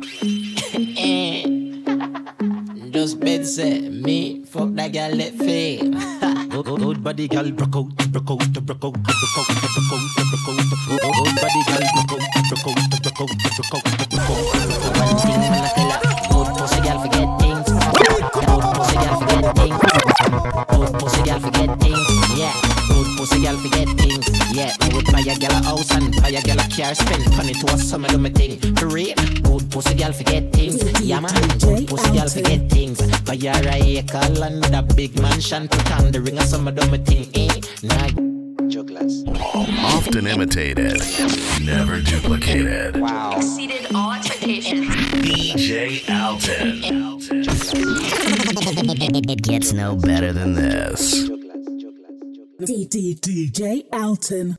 Just bed say me fuck that girl let fame. Good, good, good body girl broke out, broke out, broke out, broke out, broke out, broke out. Good, good body girl broke out, broke out, broke out, broke out, broke out. A girl a house and buy a girl a car, spend money to a summer do me thing. For real, good pussy girl forget things. Yeah man, good pussy girl forget things. Buy her a acre land a big mansion, put on the ring a summer do me thing. Eh, nah. Jugglers. Often imitated, never duplicated. Wow. Exceeded all expectations. DJ Alton. It gets no better than this. DJ Alton.